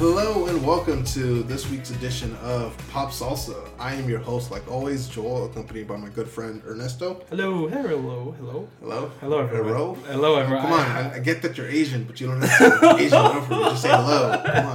Hello and welcome to this week's edition of Pop Salsa. I am your host, like always, Joel, accompanied by my good friend Ernesto. Hello, hello, hello. Hello. Hello, everyone. Hello. Hello, everyone. Come on, I, I get that you're Asian, but you don't have to be Asian enough for me. Just say hello. Come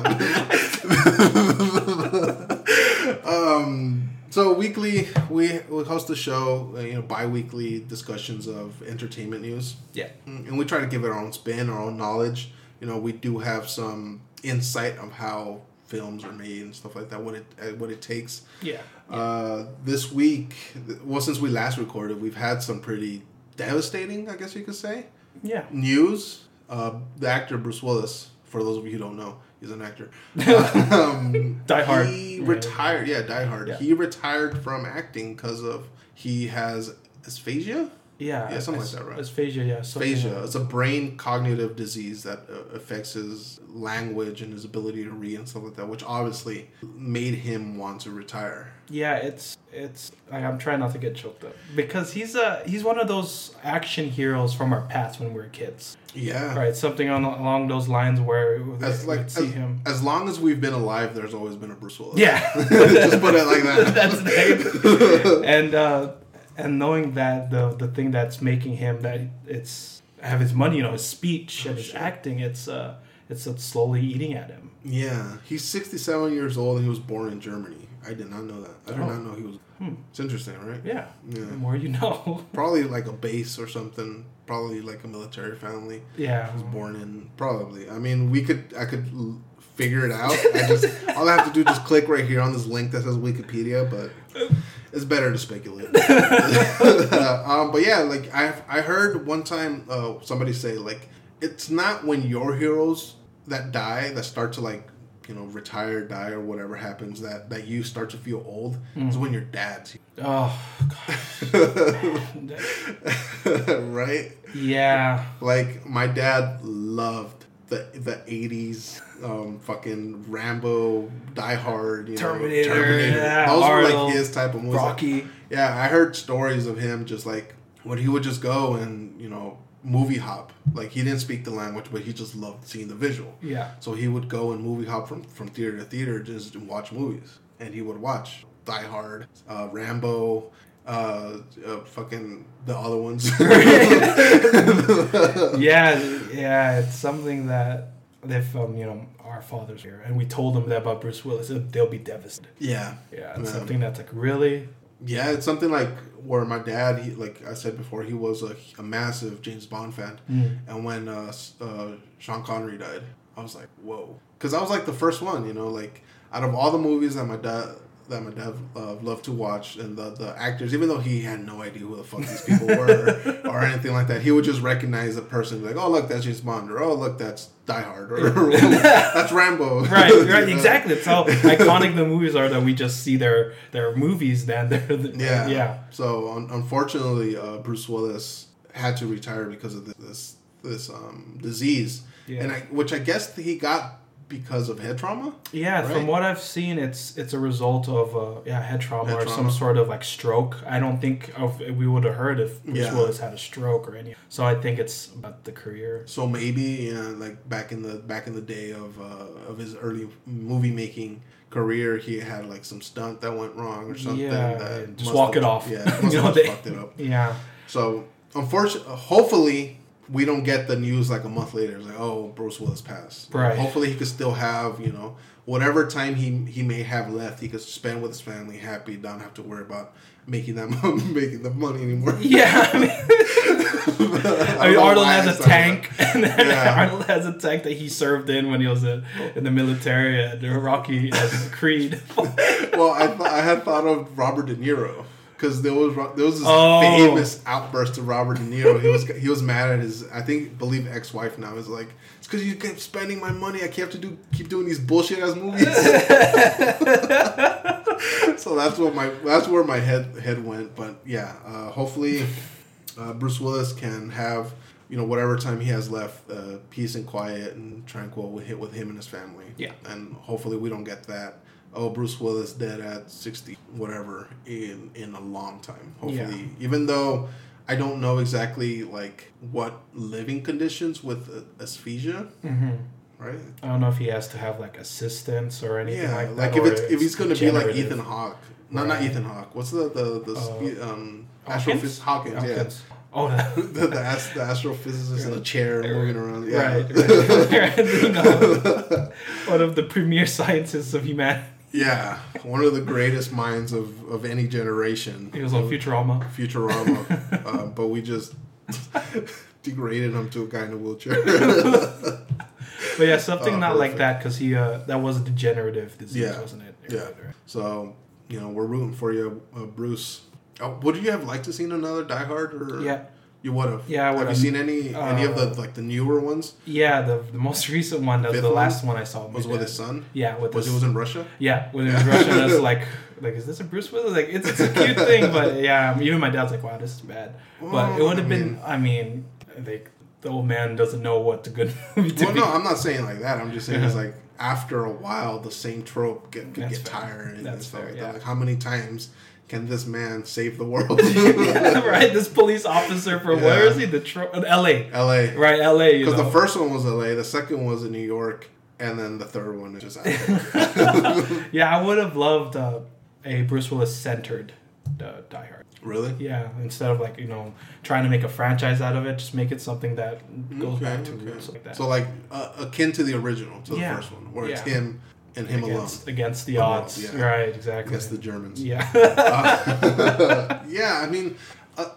on. um, so weekly, we we host a show, uh, you know, bi-weekly discussions of entertainment news. Yeah. Mm, and we try to give it our own spin, our own knowledge. You know, we do have some insight of how films are made and stuff like that. What it uh, what it takes. Yeah. Uh, this week, well, since we last recorded, we've had some pretty devastating, I guess you could say, Yeah. news. Uh, the actor Bruce Willis, for those of you who don't know, he's an actor. um, Die Hard. He Yeah. retired. Yeah, Die Hard. Yeah. He retired from acting because of he has aphasia. Yeah. Yeah, something as- like that, right? Aphasia, yeah. Aphasia. like- It's a brain cognitive disease that uh, affects his language and his ability to read and stuff like that, which obviously made him want to retire. Yeah, it's it's. Like, I'm trying not to get choked up because he's a he's one of those action heroes from our past when we were kids, Yeah. right? Something on along those lines where As like as, him. as long as we've been alive, there's always been a Bruce Willis. Yeah. Just put it like that. That's the name. and uh, and knowing that the the thing that's making him that it's have his money, you know, his speech and his Sure. acting, it's uh it's uh, slowly eating at him. Yeah, he's 67 years old and he was born in Germany. I did not know that. I did Oh. not know he was. Hmm. It's interesting, right? Yeah. Yeah. The more you know. Probably like a base or something. Probably like a military family. yeah. was born in. Probably. I mean, we could. I could l- figure it out. I just all I have to do is just click right here on this link that says Wikipedia, but it's better to speculate. um, but yeah, like I I heard one time uh, somebody say like it's not when your heroes that die that start to like you know retire, die or whatever happens that that you start to feel old. It's when your dad's Oh, right. yeah. Like my dad loved the the eighties um fucking Rambo, Die Hard, you Terminator, know, yeah, Those were like his type of movies. Rocky. Yeah, I heard stories of him just like when he would just go and you know movie hop. Like he didn't speak the language, but he just loved seeing the visual. Yeah. So he would go and movie hop from from theater to theater just to watch movies, and he would watch Die Hard, uh, Rambo. Uh, uh, fucking the other ones. Yeah, yeah. It's something that if um you know our fathers here and we told them that about Bruce Willis, they'll be devastated. yeah, Yeah, it's Yeah. something that's like really. Yeah, it's something like where my dad, he like I said before, he was a, a massive James Bond fan, Mm. and when uh, uh, Sean Connery died, I was like, whoa, because I was like the first one, you know, like out of all the movies that my dad that my dad uh, loved to watch, and the the actors, even though he had no idea who the fuck these people were or anything like that, he would just recognize the person, like, oh look, that's James Bond, or oh look, that's Die Hard, or that's Rambo, Right, right, exactly. It's how iconic the movies are that we just see their their movies. Then they're the, Yeah. yeah, So un- unfortunately, uh, Bruce Willis had to retire because of this this, this um, disease, Yeah. and I, which I guess he got because of head trauma. yeah. Right. From what I've seen, it's it's a result of uh, yeah head trauma Head or trauma. some sort of like stroke. I don't think of we would have heard if Bruce Yeah. Willis had a stroke or any. So I think it's about the career. So maybe uh, like back in the back in the day of uh, of his early movie making career, he had like some stunt that went wrong or something. Yeah, just walk have- it off. Yeah, You know, they- fucked it up. Yeah, So unfortunately, hopefully. We don't get the news like a month later. It's like, oh, Bruce Willis passed. Right. Hopefully, he could still have, you know, whatever time he he may have left, he could spend with his family, happy, don't have to worry about making that making the money anymore. yeah. I mean, I mean Arnold has a tank, and then Yeah. Arnold has a tank that he served in when he was in, in the military, and Rocky has Creed. well, I th- I had thought of Robert De Niro because there was there was this Oh. famous outburst of Robert De Niro. He was he was mad at his I think believe ex wife now. He's like it's because you kept spending my money. I kept to do keep doing these bullshit ass movies. so that's what my that's where my head head went. But yeah, uh, hopefully uh, Bruce Willis can have you know whatever time he has left, uh, peace and quiet and tranquil with him, with him and his family. Yeah. and hopefully we don't get that. Oh, Bruce Willis dead at sixty, whatever, in in a long time. Hopefully, even though I don't know exactly like what living conditions with uh, asphyxia. hmm right? I don't know if he has to have like assistants or anything Yeah, like like, if or it's if he's gonna be like. Ethan Hawke, no, not Ethan Hawke. What's the the the Uh, um Hawkins? astrophys- Hawkins? Hawkins. Oh, Yeah, the, the the, ast- the astrophysicist in the chair moving around. Yeah. right. right. you know, one of the premier scientists of humanity. Yeah, one of the greatest minds of of any generation. He was on Futurama. Futurama, uh, but we just degraded him to a guy in a wheelchair. But yeah, something Oh, not like that because he uh, that was a degenerative disease, Yeah. wasn't it? Yeah. So, you know, we're rooting for you, uh, Bruce. Oh, would you have liked to seen another Die Hard, or Yeah. You would have? Yeah, I Have you seen any any of the Uh, like the newer ones? Yeah, the, the most recent one, Fifth the last one I saw. Was with his son? Yeah, with Was his, it was in Russia? Yeah, when it was Russian, I was like, like, is this a Bruce Willis? Like, it's, it's a cute thing, but yeah, even my dad's like, wow, this is bad. but it would have I been, I mean, like, the old man doesn't know what a good movie to Well, be. no, I'm not saying like that. I'm just saying it's like after a while, the same trope get, get fair. tired and That's stuff fair, like yeah. that. Like, how many times can this man save the world? yeah, right? This police officer from Yeah. where is he? The L.A. L.A. Right, L.A. Because the first one was L.A., the second was in New York, and then the third one is just out there. yeah, I would have loved uh, a Bruce Willis centered uh, Die Hard. really? Yeah, instead of like you know trying to make a franchise out of it, just make it something that goes Okay, back to okay. roots like that. So like uh, akin to the original, to Yeah. the first one, where it's him and him against, against the odds, yeah. right? Exactly. against the Germans. yeah. Uh, yeah, I mean,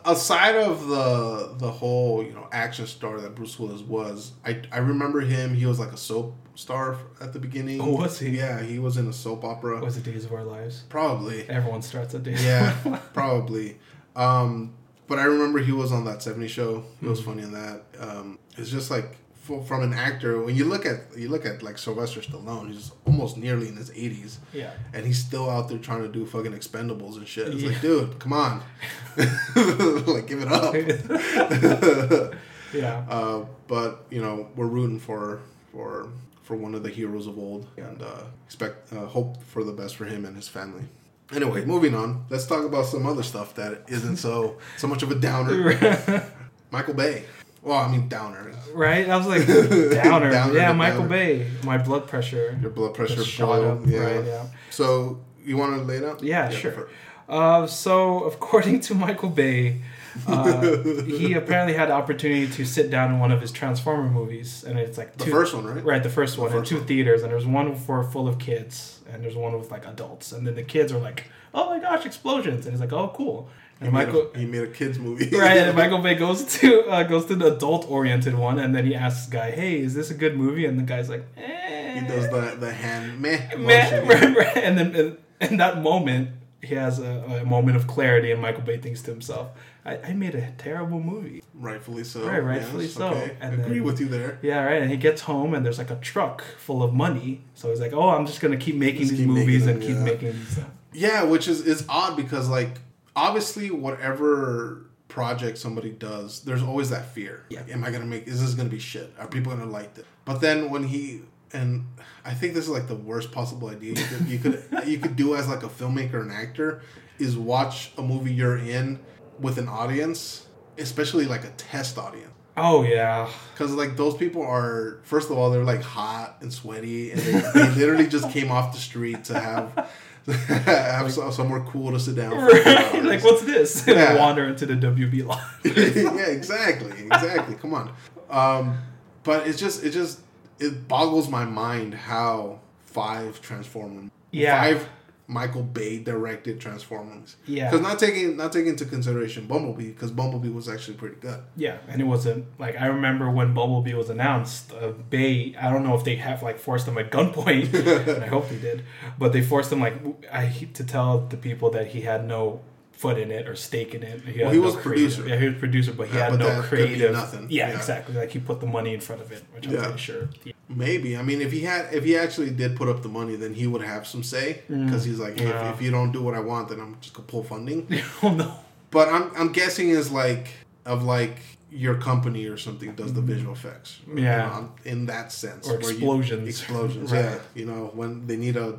aside of the the whole you know action star that Bruce Willis was, I I remember him. He was like a soap star at the beginning. Oh, was he? Yeah, he was in a soap opera. was it Days of Our Lives? Probably. Everyone starts at Days. Yeah, probably. Um, but I remember he was on that 70 show. He was funny in that. Um, it's just like f- from an actor when you look at you look at like Sylvester Stallone, he's almost nearly in his 80s, yeah. and he's still out there trying to do fucking Expendables and shit. It's like, dude, come on, like give it up. Yeah. uh, but you know, we're rooting for for for one of the heroes of old, and uh, expect uh, hope for the best for him and his family. Anyway, moving on. Let's talk about some other stuff that isn't so so much of a downer. Michael Bay. Well, I mean downer. right? I was like downer. Downer yeah, Michael downer. Bay. My blood pressure. Your blood pressure shot up. Yeah. Right. Yeah. So you want to lay it out? Yeah, sure. Uh, so, according to Michael Bay, uh, he apparently had the opportunity to sit down in one of his Transformer movies, and it's like The first one, right? right, the first The one, first in two one. theaters, and there's one for full of kids, and there's one with like adults, and then the kids are like, "Oh my gosh, explosions!" and he's like, "Oh, cool." He And made, Michael, a, he made a kids movie. right, and Michael Bay goes to uh, goes to the adult oriented one, and then he asks the guy, "Hey, is this a good movie?" And the guy's like, eh. he does the the hand meh Man, right, right. and then in, that moment, he has a, a moment of clarity, and Michael Bay thinks to himself, "I, I made a terrible movie." Rightfully so. Right, rightfully so. Okay. And Agree then- with you there. Yeah, right. And he gets home, and there's like a truck full of money. So he's like, "Oh, I'm just gonna keep making Just these keep making movies them, and keep yeah. making these." Yeah, which is is odd because like obviously whatever project somebody does, there's always that fear. Yeah. Like, am I gonna make? Is this gonna be shit? Are people gonna like this? But then when he and I think this is like the worst possible idea you could you could, you could do as like a filmmaker and actor is watch a movie you're in with an audience, especially like a test audience. Oh yeah, Because like those people are, first of all, they're like hot and sweaty, and they, they literally just came off the street to have have so- somewhere cool to sit down. For right. like what's this? Yeah. Wander into the WB line. yeah, exactly, exactly. Come on, um, but it's just it just it boggles my mind how five Transformers, Yeah. five Michael Bay directed Transformers, Yeah. because not taking not taking into consideration Bumblebee, because Bumblebee was actually pretty good. Yeah, and it wasn't like I remember when Bumblebee was announced. Uh, Bay, I don't know if they have like forced him at gunpoint, and I hope they did, but they forced him like I hate to tell the people that he had no foot in it or stake in it. He, Well, he no was creative- producer. Yeah, he was producer, but he Yeah, had but no that could be creative. nothing. Yeah, Yeah. exactly. Like he put the money in front of it, which I'm Yeah. pretty sure. Yeah. Maybe. I mean, if he had, if he actually did put up the money, then he would have some say mm. because he's like, hey, Yeah. if, if you don't do what I want, then I'm just gonna pull funding. oh no. But I'm, I'm guessing is like of like your company or something does the mm-hmm. visual effects. Yeah. You know, in that sense. Or where you- explosions. explosions. Right. Yeah. You know, when they need a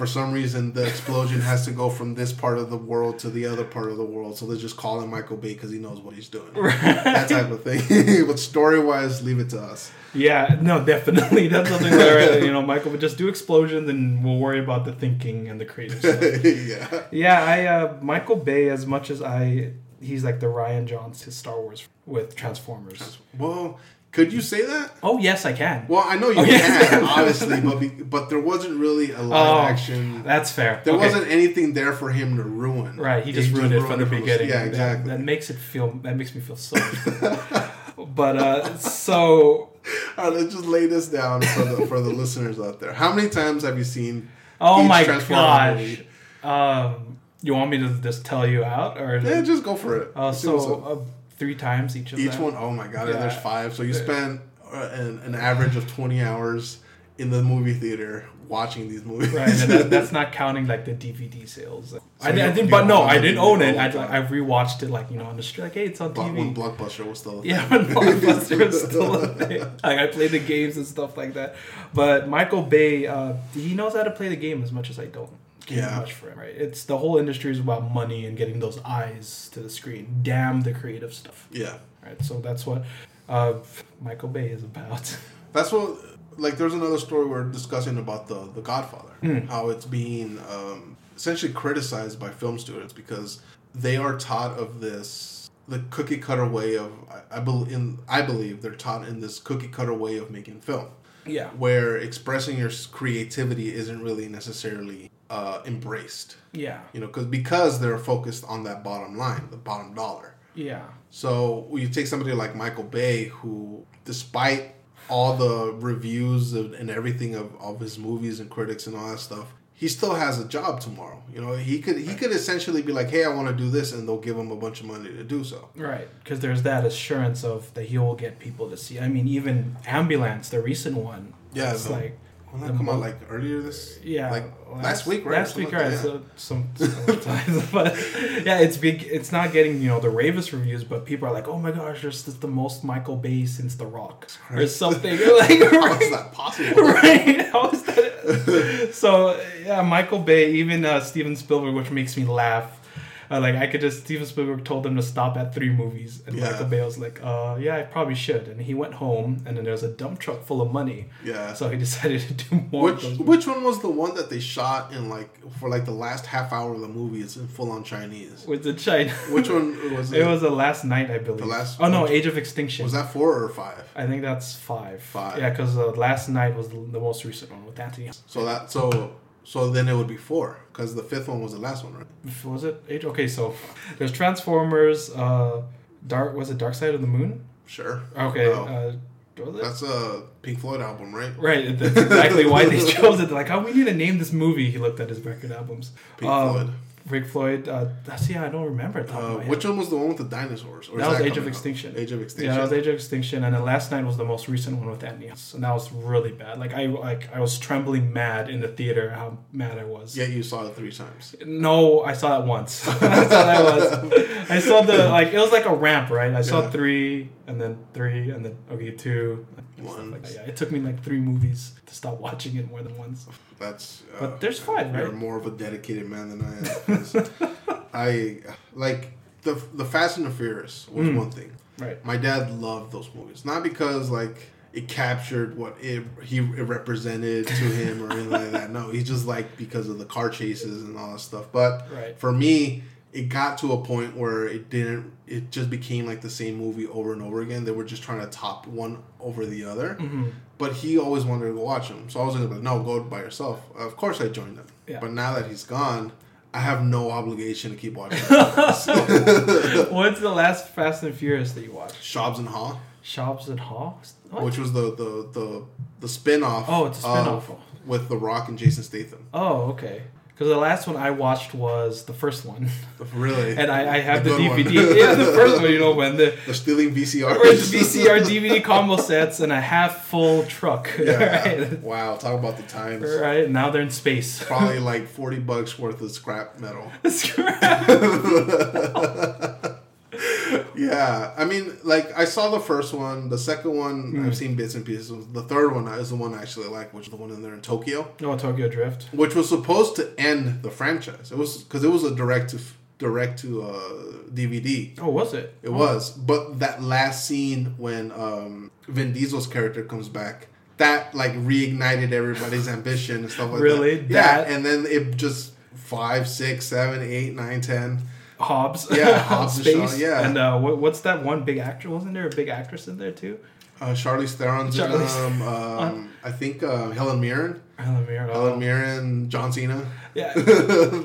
for some reason the explosion has to go from this part of the world to the other part of the world. So they just call him Michael Bay because he knows what he's doing. That type of thing. but story wise, leave it to us. Yeah, no, definitely. That's something where you know Michael would just do explosions, and we'll worry about the thinking and the creative stuff. yeah. yeah, I uh, Michael Bay. As much as I, he's like the Rian Johnson to Star Wars with Transformers. Well, could you say that? Oh yes, I can. Well, I know you Oh, yes. can, obviously, but be, but there wasn't really a live Oh, action. That's fair. There Okay. wasn't anything there for him to ruin. Right, he just ruined it from the beginning. Yeah, exactly. That, makes it feel. That makes me feel so. but uh, so All right, let's just lay this down for the for the listeners out there. How many times have you seen? oh my gosh. Um, you want me to just tell you out or? Yeah, just go for it. uh, so three times each of each them. one, oh my god, and there's five. So you Yeah. spent uh, an, an average of twenty hours in the movie theater watching these movies. Right, and that, that's not counting like the DVD sales. I, you- I didn't, but no, I didn't own it. I. I rewatched it like you know on the street. Like, hey, it's on Block- when Blockbuster was still a thing. Yeah, when Blockbuster was still a thing. Like I played the games and stuff like that. But Michael Bay, uh, he knows how to play the game as much as I don't. Care Yeah. much for him. Right, it's the whole industry is about money and getting those eyes to the screen. Damn the creative stuff. yeah. Right, so that's what uh, Michael Bay is about. That's what. Like, there's another story we're discussing about the the Godfather, Hmm. how it's being um, essentially criticized by film students because they are taught of this the cookie cutter way of I, I believe in I believe they're taught in this cookie cutter way of making film. yeah, where expressing your creativity isn't really necessarily uh, embraced. yeah, You know, because because they're focused on that bottom line, the bottom dollar. yeah. So you take somebody like Michael Bay, who, despite all the reviews and, everything of, of his movies and critics and all that stuff, he still has a job tomorrow. You know, he could he could essentially be like, "Hey, I want to do this," and they'll give him a bunch of money to do so. Right, because there's that assurance of that he will get people to see. I mean, even Ambulance, the recent one, Yeah, it's like When that come out like earlier this, yeah, like last, week, right? Last week, right? So, some sometimes, but yeah, it's big. It's not getting you know the ravest reviews, but people are like, oh my gosh, this is the most Michael Bay since The Rock or something. You're like, yeah. How right, is that possible? right? How is that? so yeah, Michael Bay, even uh, Steven Spielberg, which makes me laugh. Uh, like I could just Steven Spielberg told him to stop at three movies, and Yeah. Michael Bay was like, "Uh, yeah, I probably should." And he went home, and then there was a dump truck full of money, Yeah. so he decided to do more. Which which one was the one that they shot in like for like the last half hour of the movie? It's in full on Chinese. with the China. Which one was it? It was the last Knight, I believe. The last- Oh no, Age of Extinction. Was that four or five? I think that's five. Five. Yeah, because uh, last Knight was the, the most recent one with Anthony. So that so so then it would be four because the fifth one was the last one, right? Was it Age? Okay, so there's Transformers. Uh, Dark was it Dark Side of the Moon? Sure. Okay. No. Uh, was it? That's a Pink Floyd album, right? Right, that's exactly why they chose it. They're like, oh, we need to name this movie. He looked at his record albums. Pink Um, Floyd. Rick Floyd. Uh, that's yeah, I don't remember. at the top of Uh, which one was the one with the dinosaurs? Or That was Age of? Extinction. Age of Extinction. Yeah, that was Age of Extinction, and then last Knight was the most recent one with Anthony. And that was really bad. Like I like I was trembling mad in the theater how mad I was. Yeah, you saw it three times. No, I saw it once. That was. I saw the like it was like a ramp, right? I saw Yeah. three, and then three, and then okay two. And stuff One. Like that. Yeah, it took me like three movies to stop watching it more than once. That's. Uh, But there's five, You're right? more of a dedicated man than I am. I like the the Fast and the Furious was Mm. one thing. Right. My dad loved those movies, not because like it captured what it he it represented to him or anything like that. No, he just like because of the car chases and all that stuff. But Right. for me, it got to a point where it didn't. It just became like the same movie over and over again. They were just trying to top one over the other. hmm But he always wanted to go watch them, so I was like, "No, go by yourself." Of course, I joined them. Yeah. But now that he's gone, I have no obligation to keep watching. What's the last Fast and Furious that you watched? Shobbs and Haw, Shops and haw What? which was the the the the spin off. Oh, it's a spin-off. with The Rock and Jason Statham. Oh, okay. Because the last one I watched was the first one, Really, and I, I have the, one. DVD. yeah, the first one. You know when the the stealing VCR. the VCR DVD combo sets and a half full truck. Yeah. right? Wow, talk about the times. Right now they're in space. Probably like forty bucks worth of scrap metal. yeah, I mean, like I saw the first one, the second one Mm. I've seen bits and pieces. The third one is the one I actually like, which is the one in there in Tokyo, Oh, Tokyo Drift. which was supposed to end the franchise. It was because it was a direct to direct to uh, DVD. Oh, was it? It was, but that last scene when um, Vin Diesel's character comes back, that like reignited everybody's ambition and stuff like Really? that. Really? Yeah, That- and then it just five, six, seven, eight, nine, ten. Hobbs. Yeah, Hobbs and Space. Shaw, yeah. And uh, what, what's that one big actor? Wasn't there a big actress in there too? Uh, Charlize Theron's in um, um, I think uh, Helen Mirren, Helen Mirren. oh. Helen Mirren, John Cena. Yeah.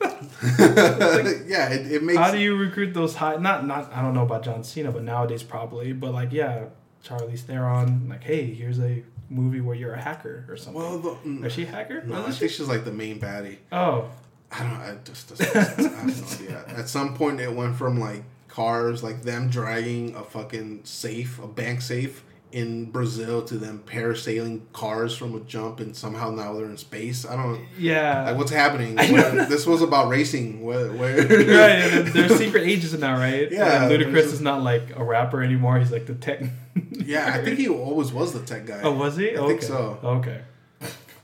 yeah, it, it makes How do you recruit those high? Not not I don't know about John Cena, but nowadays probably. But like yeah, Charlize Theron. Like hey, here's a movie where you're a hacker or something. well. The, Is she a hacker? no, I think she? she's like the main baddie. Oh, I don't. I just. just I have no idea. At some point, it went from like cars, like them dragging a fucking safe, a bank safe in Brazil, to them parasailing cars from a jump, and somehow now they're in space. I don't. yeah. Like what's happening? Where- this was about racing. Where? where right, they're secret agents now, right? Yeah, they're Ludacris just- is not like a rapper anymore. He's like the tech. Yeah, I think he always was the tech guy. Oh, was he? I okay. think so. Okay.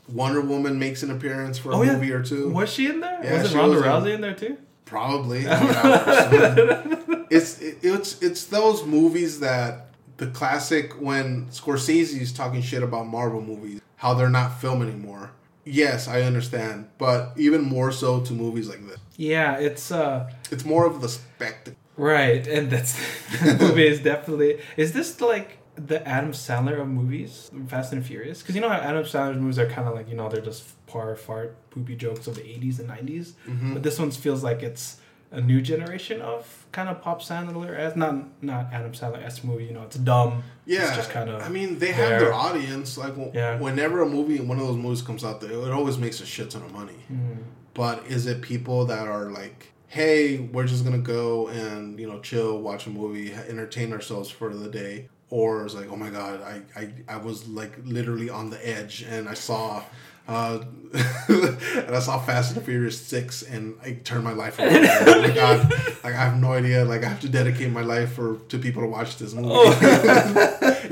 Wonder Woman makes an appearance for a Oh, yeah. movie or two. Was she in there? Yeah, was Ronda was in- Rousey in there too? Probably. It's it, it's it's those movies that the classic when Scorsese's talking shit about Marvel movies, how they're not film anymore. Yes, I understand, but even more so to movies like this. Yeah, it's uh It's more of the spectacle. right, and that's the movie is definitely. Is this like the Adam Sandler of movies, Fast and Furious? Because you know how Adam Sandler's movies are kind of like you know they're just par fart poopy jokes of the '80s and '90s, Mm-hmm. but this one feels like it's a new generation of kind of pop Sandler as not not Adam Sandler s movie. You know, it's dumb. Yeah, it's just kind of. I mean, they have their audience. Like, w- Yeah. whenever a movie, one of those movies comes out, it always makes a shit ton of money. Mm. But is it people that are like, hey, we're just gonna go and you know chill, watch a movie, entertain ourselves for the day, or it's like, oh my god, I I, I was like literally on the edge and I saw. Uh, and I saw Fast and Furious six, and I turned my life around. oh my god! Like I have no idea. Like I have to dedicate my life for to people to watch this movie.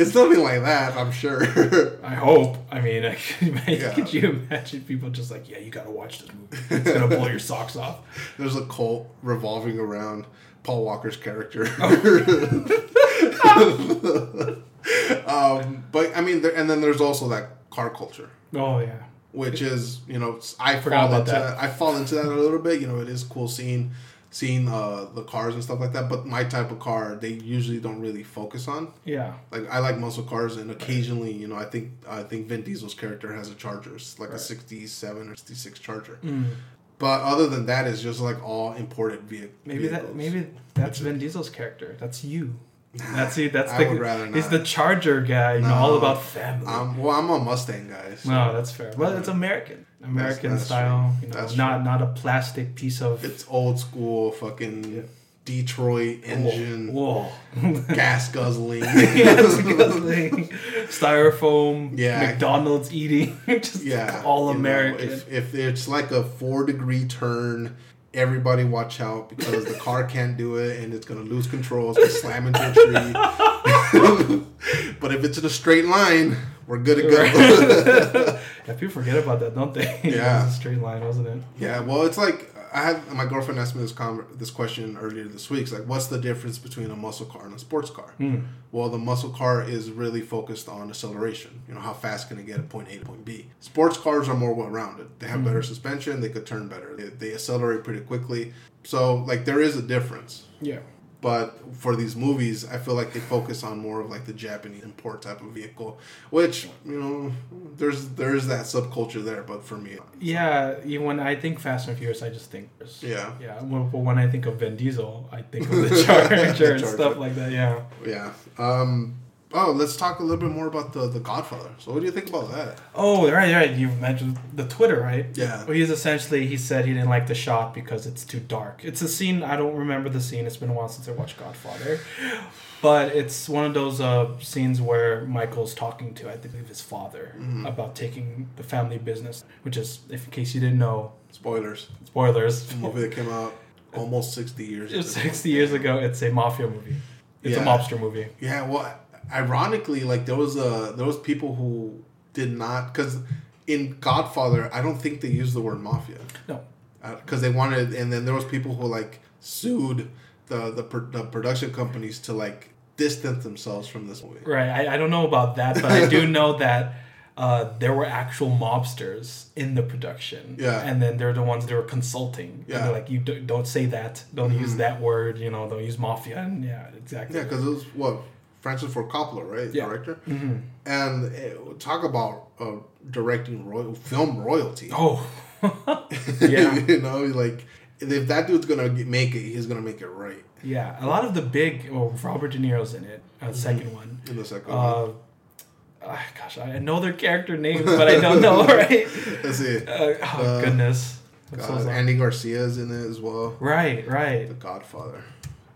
it's nothing like that, I'm sure. I hope. I mean, I imagine, Yeah. could you imagine people just like, yeah, you gotta watch this movie. It's gonna blow your socks off. There's a cult revolving around Paul Walker's character. um, but I mean, there, and then there's also that car culture, Oh yeah. which is you know I Forgot fall about into that. that. I fall into that a little bit. You know, it is cool seeing seeing uh, the cars and stuff like that. But my type of car, they usually don't really focus on. Yeah. Like I like muscle cars, and occasionally, you know, I think I think Vin Diesel's character has a Charger, like a '67 or '66 Charger. Mm. But other than that, it's just like all imported vehi- Maybe that. vehicles. Maybe that's Vin Diesel's character. That's you. That's it. That's I the. would rather He's the Charger guy. You know, all about family. Um, well, I'm a Mustang guy. So no, that's fair. Well, it's American. American that's style. true. You know, That's not not a plastic piece of. it's old school, fucking Detroit engine, Whoa. gas guzzling. yes, guzzling, styrofoam, Yeah. McDonald's eating, just yeah, all you know, American. if, if it's like a four degree turn, everybody watch out because the car can't do it and it's gonna lose control. It's gonna slam into a tree. but if it's in a straight line, we're good to go. yeah, people forget about that, don't they? Yeah. it was a straight line, wasn't it? Yeah, well, it's like I had my girlfriend asked me this con- this question earlier this week. It's like, what's the difference between a muscle car and a sports car? Mm. Well, the muscle car is really focused on acceleration. You know, how fast can it get at point A to point B? Sports cars are more well rounded. They have better suspension. They could turn better. They, they accelerate pretty quickly. So, like, there is a difference. Yeah. But for these movies, I feel like they focus on more of like the Japanese import type of vehicle, which you know, there's there's that subculture there. But for me, Yeah, even when I think Fast and Furious, I just think yeah, yeah. Well, but when I think of Vin Diesel, I think of the Charger and Charger. stuff like that. Yeah. Yeah. Um. Oh, let's talk a little bit more about the the Godfather. So, what do you think about that? Oh, right, right. You mentioned the Twitter, right? Yeah. Well, he's essentially he said he didn't like the shot because it's too dark. It's a scene I don't remember the scene. It's been a while since I watched Godfather, but it's one of those uh, scenes where Michael's talking to I believe his father Mm-hmm. about taking the family business, which is, if in case you didn't know, Spoilers. spoilers. The movie that came out almost sixty years. Just sixty years ago, it's a mafia movie. It's Yeah. a mobster movie. Yeah, well, ironically, like there was uh there was people who did not because in Godfather, I don't think they used the word mafia No, because they wanted, and then there was people who like sued the the, pro- the production companies to like distance themselves from this movie. right. I, I don't know about that, but I do know that uh, there were actual mobsters in the production. Yeah. and then they're the ones that were consulting. And Yeah. they're like, you do, don't say that. Don't use Mhm. that word. You know, don't use mafia. And yeah, exactly. Yeah, because it was what Francis Ford Coppola, right? Yeah. Director, hmm and uh, talk about uh, directing royal film royalty. Oh, yeah. you know, like if that dude's gonna make it, he's gonna make it right Yeah, a lot of the big. Well, Robert De Niro's in it. Uh, second one. in the second one. Uh, gosh, I know their character names, but I don't know. Right? Let's see. Uh, oh Uh, goodness. God. Andy Garcia's in it as well. right, right. The Godfather.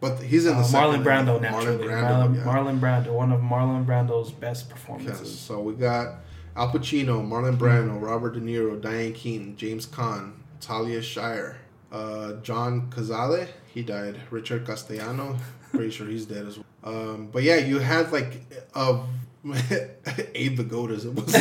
But he's in Uh, the Marlon Brando, naturally. Marlon Marlon, Brando. Marlon, yeah. Brando, one of Marlon Brando's best performances. So we got Al Pacino, Marlon Brando, Robert De Niro, Diane Keaton, James Caan, Talia Shire, uh, John Cazale. He died. Richard Castellano. Pretty sure he's dead as well. Um, but yeah, you had like of Abe the Goat as it was.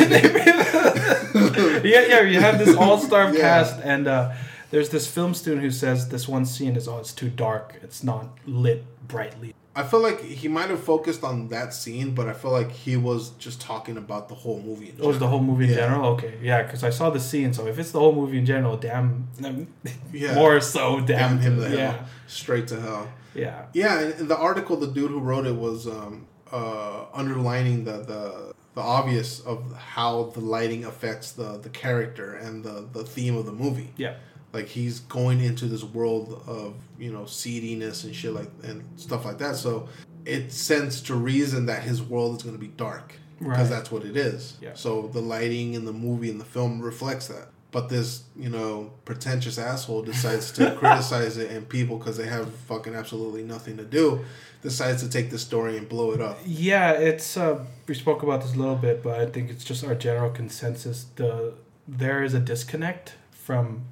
yeah, yeah. You have this all-star Yeah. cast, and uh, there's this film student who says this one scene is oh, it's too dark. It's not lit brightly. I feel like he might have focused on that scene, but I feel like he was just talking about the whole movie. in Oh, is the whole movie in Yeah. general? Okay, yeah, because I saw the scene. So if it's the whole movie in general, damn, Yeah. more so, damn, Damn him the hell. Straight to hell. yeah, Yeah, and in the article, the dude who wrote it was um, uh, underlining the, the the obvious of how the lighting affects the, the character and the, the theme of the movie. yeah, Like he's going into this world of you know seediness and shit like and stuff like that. So it stands to reason that his world is going to be dark because Right. that's what it is. Yeah. So the lighting in the movie and the film reflects that. But this, you know, pretentious asshole decides to criticize it, and people, because they have fucking absolutely nothing to do, decides to take the story and blow it up. yeah. It's uh, we spoke about this a little bit, but I think it's just our general consensus. The there is a disconnect from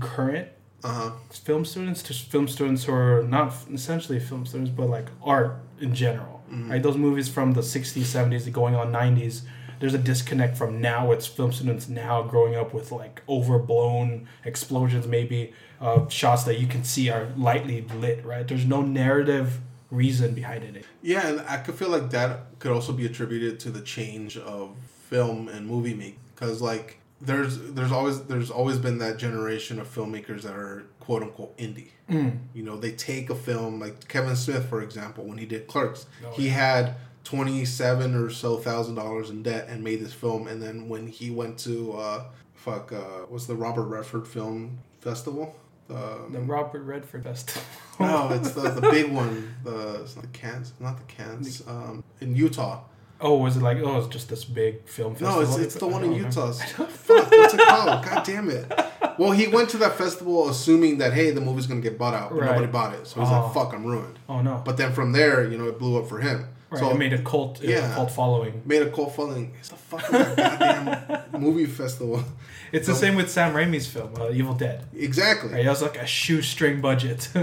current Uh huh. film students to film students who are not essentially film students, but like art in general. Right, those movies from the '60s, '70s, going on '90s. There's a disconnect from now. It's film students now growing up with like overblown explosions, maybe uh, shots that you can see are lightly lit. Right, there's no narrative reason behind it. Yeah, and I could feel like that could also be attributed to the change of film and movie making, because like there's there's always there's always been that generation of filmmakers that are quote unquote indie. Mm. You know, they take a film like Kevin Smith, for example, when he did Clerks, Oh, he had twenty seven or so thousand dollars in debt and made this film, and then when he went to uh, fuck, uh, what's the Robert Redford Film Festival? The, The Robert Redford Festival. no, it's the, the big one. The it's not the Cannes, not the Cannes. Um, in Utah. Oh, was it like oh, it's just this big film festival? No, it's it's the one in. Utah. Fuck, what's it called? God damn it. Well, he went to that festival assuming that hey, the movie's gonna get bought out, but Right. nobody bought it. So he's Oh. like, "Fuck, I'm ruined." Oh no! But then from there, you know, it blew up for him. Right, so it made a cult, yeah. yeah. cult following. made a cult following. It's the fucking goddamn movie festival. It's the same with Sam Raimi's film, uh, Evil Dead. Exactly. Right, it was like a shoestring budget.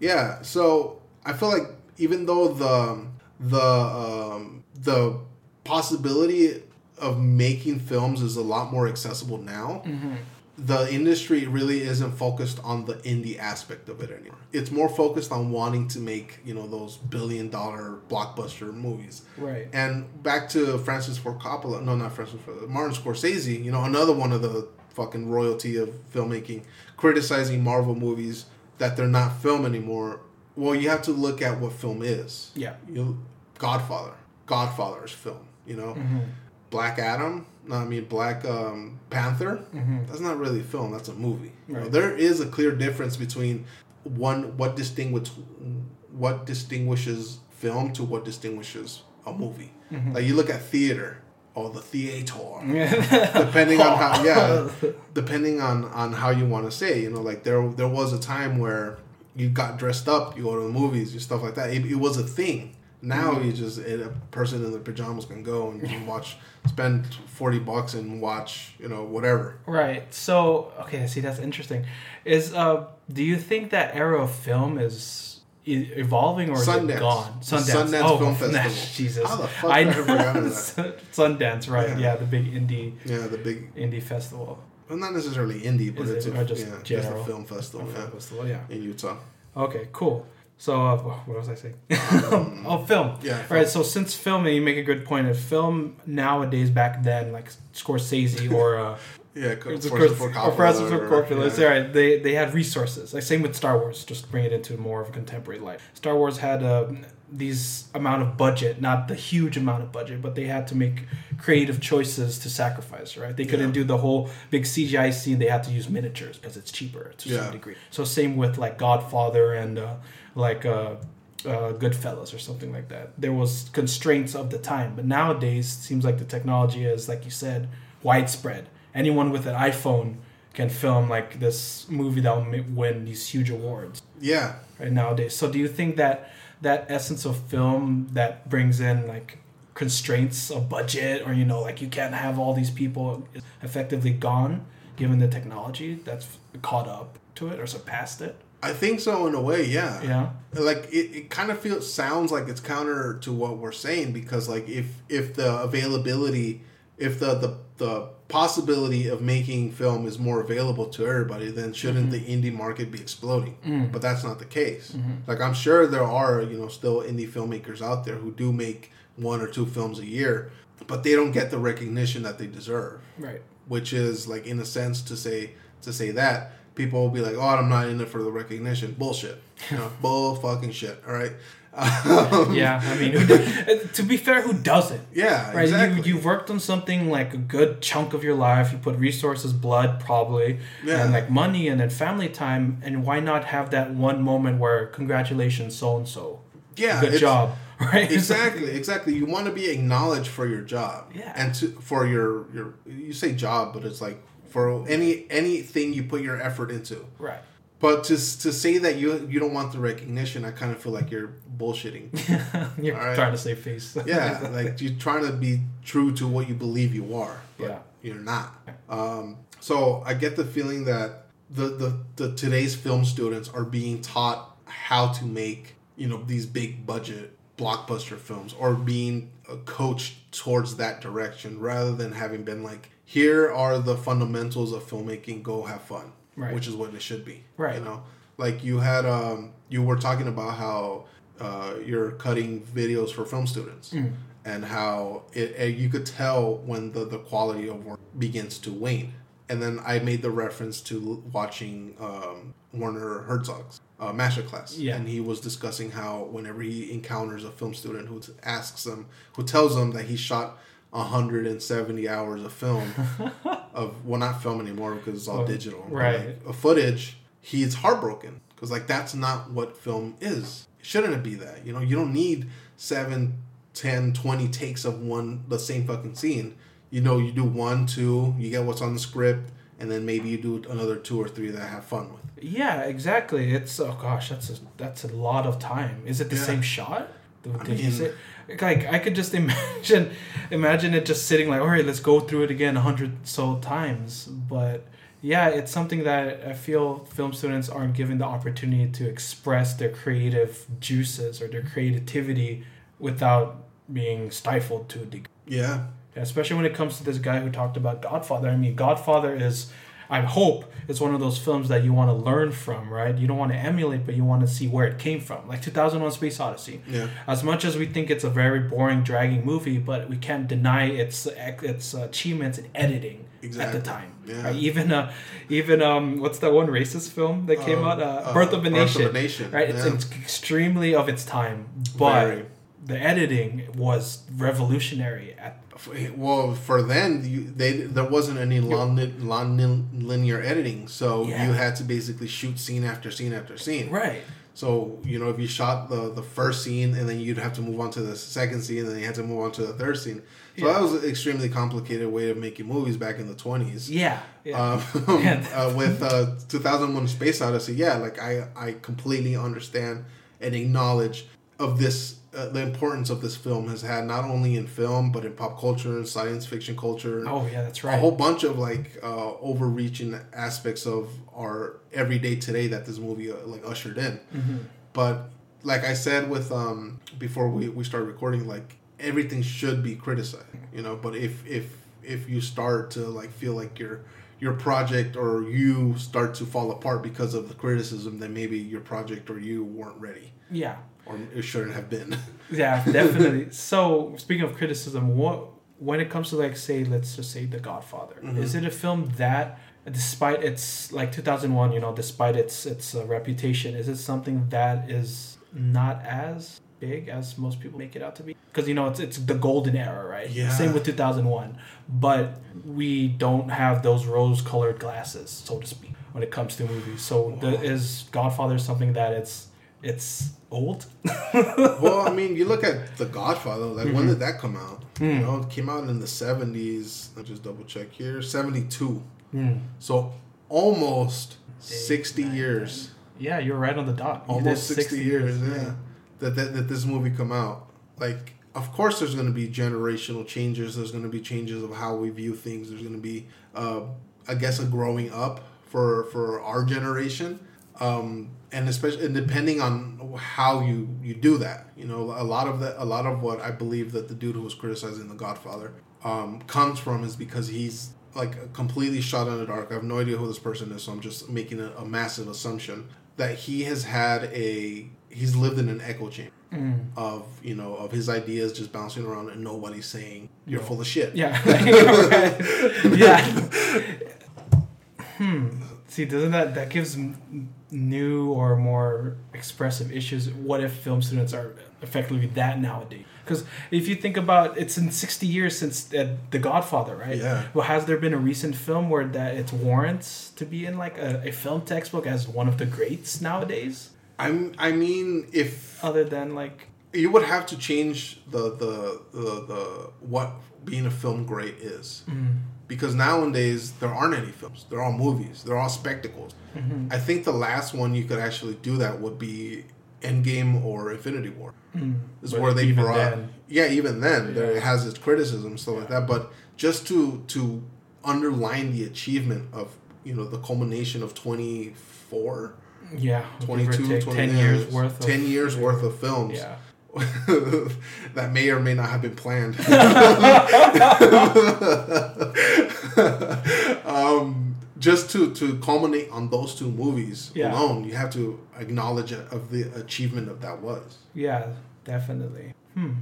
Yeah, so I feel like even though the the um, the possibility of making films is a lot more accessible now, mm-hmm. the industry really isn't focused on the indie aspect of it anymore. It's more focused on wanting to make you know those billion dollar blockbuster movies. right. And back to Francis Ford Coppola, no, not Francis Ford, Martin Scorsese. You know, another one of the fucking royalty of filmmaking, criticizing Marvel movies that they're not film anymore. Well, you have to look at what film is. Yeah. You, Godfather, Godfather's film. You know, mm-hmm. Black Adam. I mean Black um, Panther. Mm-hmm. That's not really a film. That's a movie. You know, there is a clear difference between one what distinguish what distinguishes film to what distinguishes a movie. Mm-hmm. Like you look at theater or the theater, depending on how yeah, depending on on how you want to say. You know, like there there was a time where you got dressed up, you go to the movies, and stuff like that. It, it was a thing. Now you just a person in their pajamas can go and can watch, spend forty bucks and watch you know whatever. Right. So okay, see that's interesting. Is uh, do you think that era of film is evolving or is Sundance. it gone? The Sundance Film Festival. Jesus. How the fuck I I forget about that? Sundance, right? Yeah. Yeah. the big indie Yeah, the big, indie festival. well, not necessarily indie, but Is it's it- a just yeah, just general? a film festival. Film Yeah, festival, yeah. in Utah. Okay, cool. So uh, what was I saying? Um, oh, film. Yeah, Right. So since filming, you make a good point. Of film nowadays, back then, like Scorsese or uh, Yeah, Francis course, Ford or Coppola Francis Ford or- Coppola. It's yeah. all right. They they had resources. Like same with Star Wars. Just bring it into more of a contemporary life. Star Wars had um, these amount of budget, not the huge amount of budget, but they had to make creative choices to sacrifice. Right? They couldn't Yeah. do the whole big CGI scene. They had to use miniatures because it's cheaper to Yeah. some degree. So same with like Godfather and uh, like. Uh, uh, Goodfellas or something like that. There was constraints of the time, but nowadays it seems like the technology is, like you said, widespread. Anyone with an iPhone can film like this movie that will win these huge awards Yeah, right nowadays. So do you think that that essence of film that brings in like constraints of budget or you know like you can't have all these people effectively gone given the technology that's caught up to it or surpassed it? I think so in a way. Yeah, Yeah. like it, it kind of feels sounds like it's counter to what we're saying because like if if the availability if the the, the possibility of making film is more available to everybody then shouldn't mm-hmm. the indie market be exploding mm. but that's not the case mm-hmm. like i'm sure there are you know still indie filmmakers out there who do make one or two films a year but they don't get the recognition that they deserve Right. which is like in a sense to say to say that people will be like, "Oh, I'm not in it for the recognition." Bullshit. You know, bull fucking shit. All right. Um, Yeah, I mean, do, to be fair, who doesn't? Yeah. Right, Exactly. you you've worked on something like a good chunk of your life. You put resources, blood, probably, Yeah. and like money, and then family time. And why not have that one moment where congratulations, so and so, yeah. good job, right? Exactly. Exactly. You want to be acknowledged for your job. Yeah. And to for your your you say job, but it's like for any anything you put your effort into. right. But to to say that you you don't want the recognition, I kind of feel like you're bullshitting. You're right. trying to save face. yeah, like you're trying to be true to what you believe you are, but Yeah. you're not. Um, so I get the feeling that the, the the today's film students are being taught how to make you know these big budget blockbuster films, or being uh, coached towards that direction, rather than having been like, here are the fundamentals of filmmaking. Go have fun, Right. which is what it should be. Right. You know, like you had um you were talking about how uh, you're cutting videos for film students Mm. and how it, you could tell when the, the quality of work begins to wane and then i made the reference to watching um, werner herzog's uh, masterclass Yeah. and he was discussing how whenever he encounters a film student who asks him who tells him that he shot 170 hours of film of well not film anymore because it's all digital right. like, a footage he's heartbroken because like that's not what film is shouldn't it be that you know you don't need 7 10 20 takes of one the same fucking scene you know you do one two you get what's on the script and then maybe you do another two or three that I have fun with Yeah, exactly. It's oh gosh, that's a that's a lot of time. Is it the Yeah. same shot? I did you say? Like I could just imagine, imagine it just sitting like, all right, let's go through it again a hundred so times. But yeah, it's something that I feel film students aren't given the opportunity to express their creative juices or their creativity without being stifled to a degree. yeah especially when it comes to this guy who talked about Godfather. I mean, Godfather is, I hope, it's one of those films that you want to learn from, right? You don't want to emulate, but you want to see where it came from. Like 2001 Space Odyssey. yeah As much as we think it's a very boring, dragging movie, but we can't deny its its achievements in editing at the time. Yeah. Right? Even uh, even um, what's that one racist film that came Um, out? Uh, uh, Birth of a Birth Nation. of a Nation, Right. It's, yeah. it's extremely of its time, but Very. the editing was revolutionary at well for then you, they there wasn't any non linear editing so Yeah. you had to basically shoot scene after scene after scene right. So you know, if you shot the the first scene and then you'd have to move on to the second scene, and then you had to move on to the third scene. So Yeah. that was an extremely complicated way of making movies back in the twenties. Yeah. yeah. Um, Yeah. uh, with uh, 2001: Space Odyssey, yeah, like I I completely understand and acknowledge of this uh, the importance of this film has had not only in film but in pop culture and science fiction culture. Oh yeah, that's right. A whole bunch of like uh, overreaching aspects of our everyday today that this movie uh, like ushered in. Mm-hmm. But like I said with um before we we start recording, like everything should be criticized, you know. But if if if you start to like feel like your your project or you start to fall apart because of the criticism, then maybe your project or you weren't ready yeah. Or it shouldn't have been. Yeah, definitely. so speaking of criticism, what when it comes to like say let's just say The Godfather, Mhm. is it a film that despite its like 2001, you know, despite its its uh, reputation, is it something that is not as big as most people make it out to be? Because you know it's it's the golden era, right? Yeah. Same with 2001, but we don't have those rose-colored glasses, so to speak, when it comes to movies. So the, is Godfather something that it's it's old? well, I mean, you look at The Godfather. Like, when Mhm. did that come out? You Mm. know, it came out in the seventies. Let's just double check here. Seventy two. Hmm. So almost Eight, sixty nine, years. Yeah, you're right on the dot. You did Almost sixty, years. Yeah. That, that that this movie come out. Like, of course, there's going to be generational changes. There's going to be changes of how we view things. There's going to be, uh, I guess, a growing up for for our generation. Um, and especially and depending on how you you do that you know a lot of that a lot of what i believe that the dude who was criticizing the godfather um, comes from is because he's like completely shot in the dark i have no idea who this person is so i'm just making a, a massive assumption that he has had a he's lived in an echo chamber Mm. of you know of his ideas just bouncing around and nobody's saying you're No. full of shit Yeah. Yeah. Hmm. See, doesn't that that gives new or more expressive issues? What if film students are effectively that nowadays? Because if you think about, it's in sixty years since uh, The Godfather, right? Yeah. Well, has there been a recent film where that it warrants to be in like a, a film textbook as one of the greats nowadays? i'm i mean if Other than like, you would have to change the the the, the what being a film great is mm, because nowadays there aren't any films. They're all movies. They're all spectacles. Mhm, i think the last one you could actually do that would be endgame or infinity war. Mm. is But where they even brought then- yeah even then there it has its criticism stuff like that. But just to to underline the achievement of you know the culmination of 24 yeah, give 22 take 20 ten years. worth. Of, 10 years worth of films. Yeah. that may or may not have been planned. um, just to, to culminate on those two movies Yeah. alone, you have to acknowledge it of the achievement of that was. Yeah, definitely. Hmm.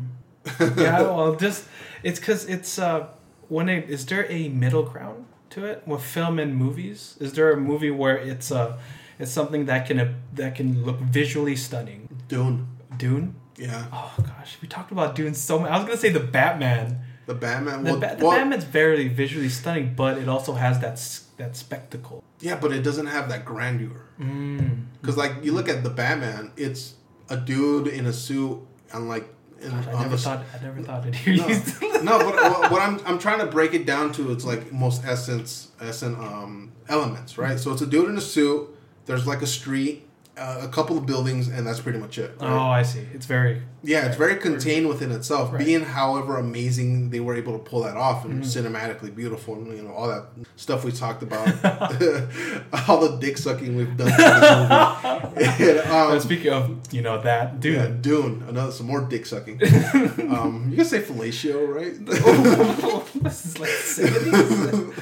Yeah, well, just it's because it's uh, when it is there a middle ground to it with film and movies? Is there a movie where it's uh, it's something that can uh, that can look visually stunning? Dune. Dune. Yeah. Oh gosh, we talked about doing so much. I was gonna say the Batman. The Batman. The, ba- the well, Batman's very visually stunning, but it also has that that spectacle. yeah, but it doesn't have that grandeur. Mm. Because, like, you look at the Batman, it's a dude in a suit and, like, in, Gosh, I never the thought I never thought it. No, no, but what I'm I'm trying to break it down to its like most essence essence um elements, right? So it's a dude in a suit. There's like a street, uh, a couple of buildings, and that's pretty much it. right? Oh, I see. It's very yeah, it's very contained within itself. Right. Being, however, amazing they were able to pull that off and Mhm. cinematically beautiful, and you know all that stuff we talked about, all the dick sucking we've done. For this movie. And, um, speaking of you know that dude. yeah, Dune, another some more dick sucking. um, you can say fellatio, right? this is like 70s.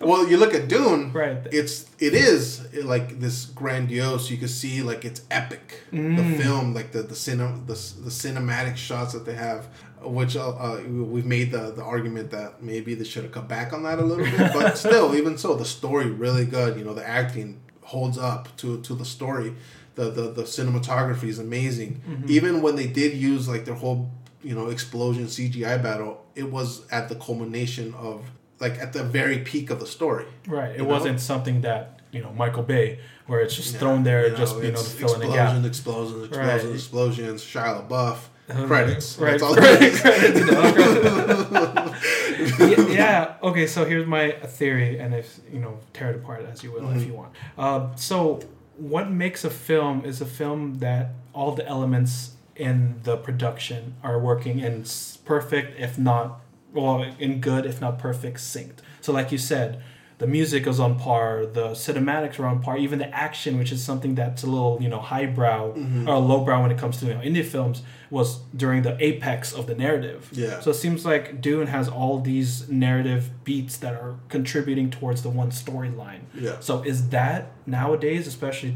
Well, you look at Dune. right. It's it is like this grandiose. You can see like it's epic. The Mm. film, like the the cine, the, the cinematic shots that they have, which uh, uh, we've made the the argument that maybe they should have cut back on that a little bit. But still, even so, the story really good. You know, the acting holds up to to the story. The the the cinematography is amazing. Mhm. Even when they did use like their whole you know explosion CGI battle, it was at the culmination of like at the very peak of the story. Right. It wasn't something that, you know, Michael Bay, where it's just Yeah, thrown there you just, you know, to it's fill in a gap. explosions, explosions, explosions, Right. explosions. Shia LaBeouf, Um, credits. Right. That's all right, it is. credits, yeah, yeah. Okay. So here's my theory, and if you know, tear it apart as you will, if Mhm. you want. Uh, so, what makes a film is a film that all the elements in the production are working in perfect, if not, well, in good, if not perfect, synced. So, like you said, the music is on par, the cinematics are on par, even the action, which is something that's a little, you know, highbrow Mm-hmm. or lowbrow when it comes to you know, indie films, was during the apex of the narrative. Yeah. So it seems like Dune has all these narrative beats that are contributing towards the one storyline. Yeah. So is that nowadays, especially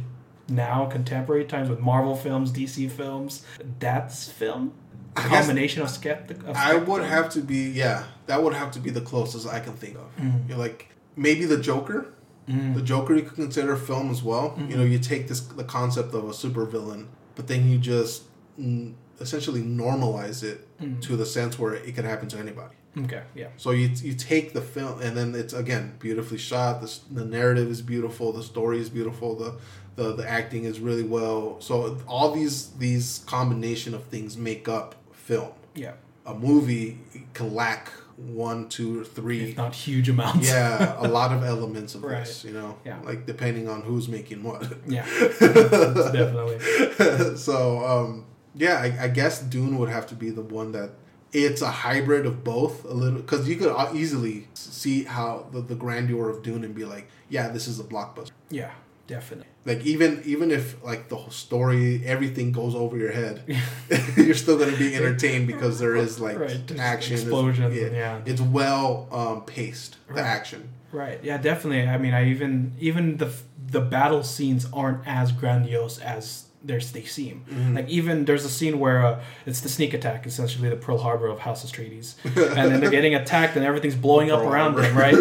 now contemporary times with Marvel films, DC films, that's film? A I guess- combination of skeptic. Of I would have to be yeah. That would have to be the closest I can think of. Mm. You're like maybe the Joker. Mm. The Joker you could consider film as well. Mm-hmm. You know, you take this the concept of a supervillain, but then you just mm, essentially normalize it Mm. to the sense where it could happen to anybody. Okay, yeah. So you you take the film and then it's again beautifully shot. The, the narrative is beautiful. The story is beautiful. The, the the acting is really well. So all these these combination of things make up film. Yeah. A movie can lack one, two, or three. If not huge amounts. Yeah, a lot of elements of Right. this. You know, Yeah. like depending on who's making what. Yeah. Definitely. so um, yeah, I, I guess Dune would have to be the one that it's a hybrid of both a little because you could easily see how the, the grandeur of Dune and be like, yeah, this is a blockbuster. Yeah, definitely. Like even even if like the whole story everything goes over your head, you're still gonna be entertained because there is like Right, action, it's- explosions, yeah. it's well um, paced the Right. action. Right. Yeah, definitely. I mean, I even even the the battle scenes aren't as grandiose as there's they seem. Mm-hmm. Like even there's a scene where uh, it's the sneak attack, essentially the Pearl Harbor of House Atreides, and then they're getting attacked and everything's blowing up Pearl around them, right?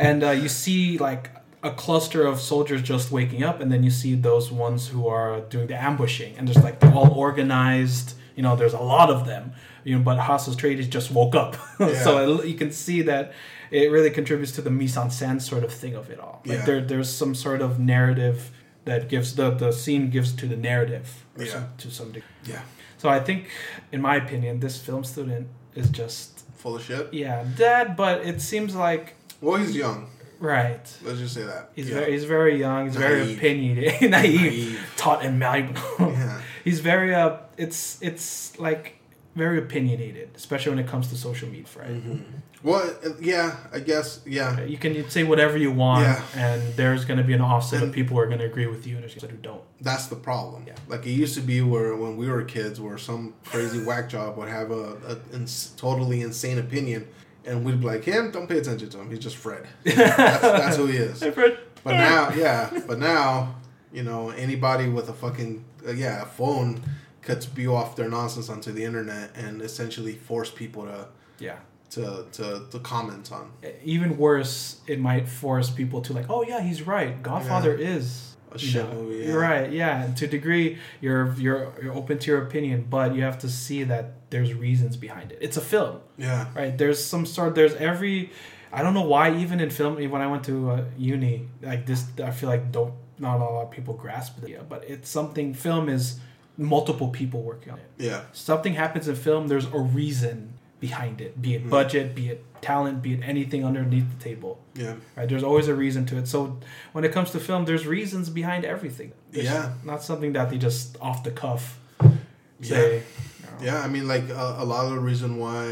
and uh, you see like a cluster of soldiers just waking up, and then you see those ones who are doing the ambushing, and there's like they're all organized. You know, there's a lot of them. You know, but House Atreides just woke up, so it, you can see that it really contributes to the mise en scène sort of thing of it all. Like Yeah. there, there's some sort of narrative that gives the the scene gives to the narrative Yeah. some, to some degree. Yeah, So I think, in my opinion, this film student is just full of shit. yeah, dad. But it seems like Well, he's young. Right. Let's just say that. He's yeah. very he's very young. He's very opinionated, naive, Naive. taught and malleable. Yeah. he's very uh, it's it's like very opinionated, especially when it comes to social media, right? Mm-hmm. Well, uh, yeah, I guess, yeah. You can say whatever you want, Yeah. and there's going to be an offset of people who are going to agree with you, and there's people who don't. That's the problem. Yeah. Like it used to be where when we were kids, where some crazy whack job would have a, a ins- totally insane opinion, and we'd be like, him, don't pay attention to him. He's just Fred. that's, that's who he is. Hey, Fred. But now, yeah, but now, you know, anybody with a fucking uh, yeah a phone could spew off their nonsense onto the internet and essentially force people to yeah. to to, to comment on. Even worse, it might force people to like, oh yeah, he's right. Godfather is A you shit know, movie, yeah. You're right. Yeah, and to a degree, you're you're you're open to your opinion, but you have to see that there's reasons behind it. It's a film, Yeah. right? There's some sort. There's every. I don't know why even in film even when I went to uh, uni like this I feel like don't not a lot of people grasp it yeah but it's something film is multiple people working on it Yeah. something happens in film, there's a reason behind it, be Mm-hmm. it budget, be it talent, be it anything underneath the table. Yeah. Right? There's always a reason to it. So when it comes to film, there's reasons behind everything. It's Yeah. Not something that they just off the cuff Yeah. say. Yeah, I mean, like uh, a lot of the reason why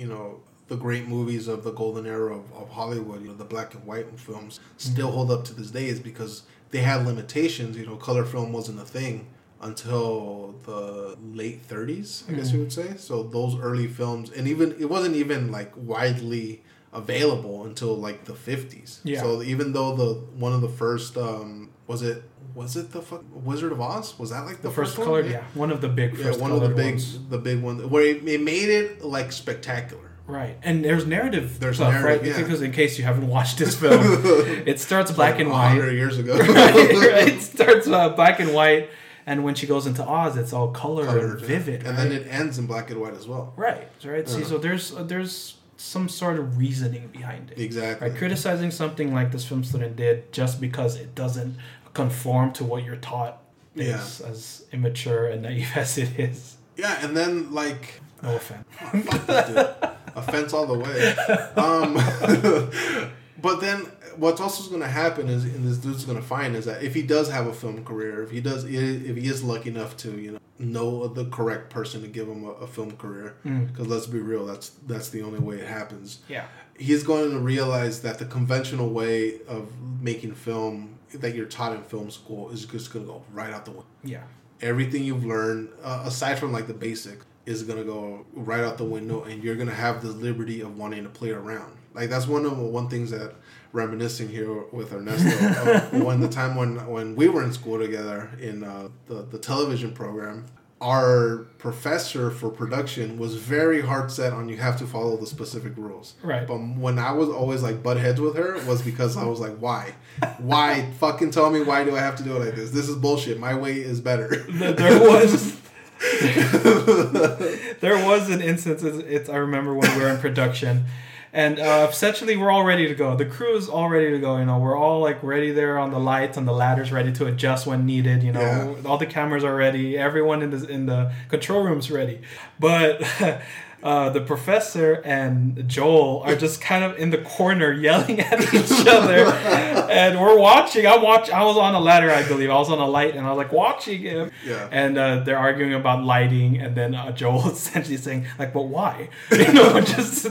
you know the great movies of the golden era of, of Hollywood, you know, the black and white films, still hold up to this day is because they had limitations. You know, color film wasn't a thing until the late 30s, I guess you would say. So those early films, and even it wasn't even like widely available until like the 50s. Yeah. So even though the one of the first um, was it was it the fuck Wizard of Oz? Was that like the, The first one? colored, yeah. One of the big Yeah, one of the big, ones. the big one where it, it made it like spectacular. Right, and there's narrative There's stuff, narrative, right? yeah. Because in case you haven't watched this film, it starts black and white. hundred years ago. right, right. It starts uh, black and white, and when she goes into Oz, it's all color Colored, and vivid. and right? then it ends in black and white as well. Right, right. See, so there's uh, there's some sort of reasoning behind it. Exactly. Right, criticizing something like this film student did just because it doesn't conform to what you're taught is Yeah. as immature and naive as it is. Yeah, and then like No offense. fuck this dude. offense all the way. Um, but then what's also going to happen is, and this dude's going to find is that if he does have a film career, if he does, if he is lucky enough to, you know, know the correct person to give him a, a film career. Because let's be real, that's that's the only way it happens. Yeah. He's going to realize that the conventional way of making film that you're taught in film school is just going to go right out the window. Yeah. Everything you've learned, uh, aside from like the basics, is going to go right out the window, and you're going to have the liberty of wanting to play around. Like that's one of the one things that reminiscing here with Ernesto when the time when when we were in school together in uh, the the television program. Our professor for production was very hard set on you have to follow the specific rules. Right. But when I was always like butt heads with her was because I was like, why, why fucking tell me why do I have to do it like this? This is bullshit. My way is better. There was there was an instance it's i remember when we were in production and uh, essentially we're all ready to go. The crew is all ready to go you know. We're all like ready there on the lights on the ladders ready to adjust when needed you know. Yeah. all the cameras are ready. Everyone in the in the control room's ready. But uh, the professor and Joel are just kind of in the corner yelling at each other, and we're watching. I'm watch. I was on a ladder, I believe. I was on a light, and I was like watching him. Yeah. And uh, they're arguing about lighting, and then uh, Joel is essentially saying like, "But why?" You know, just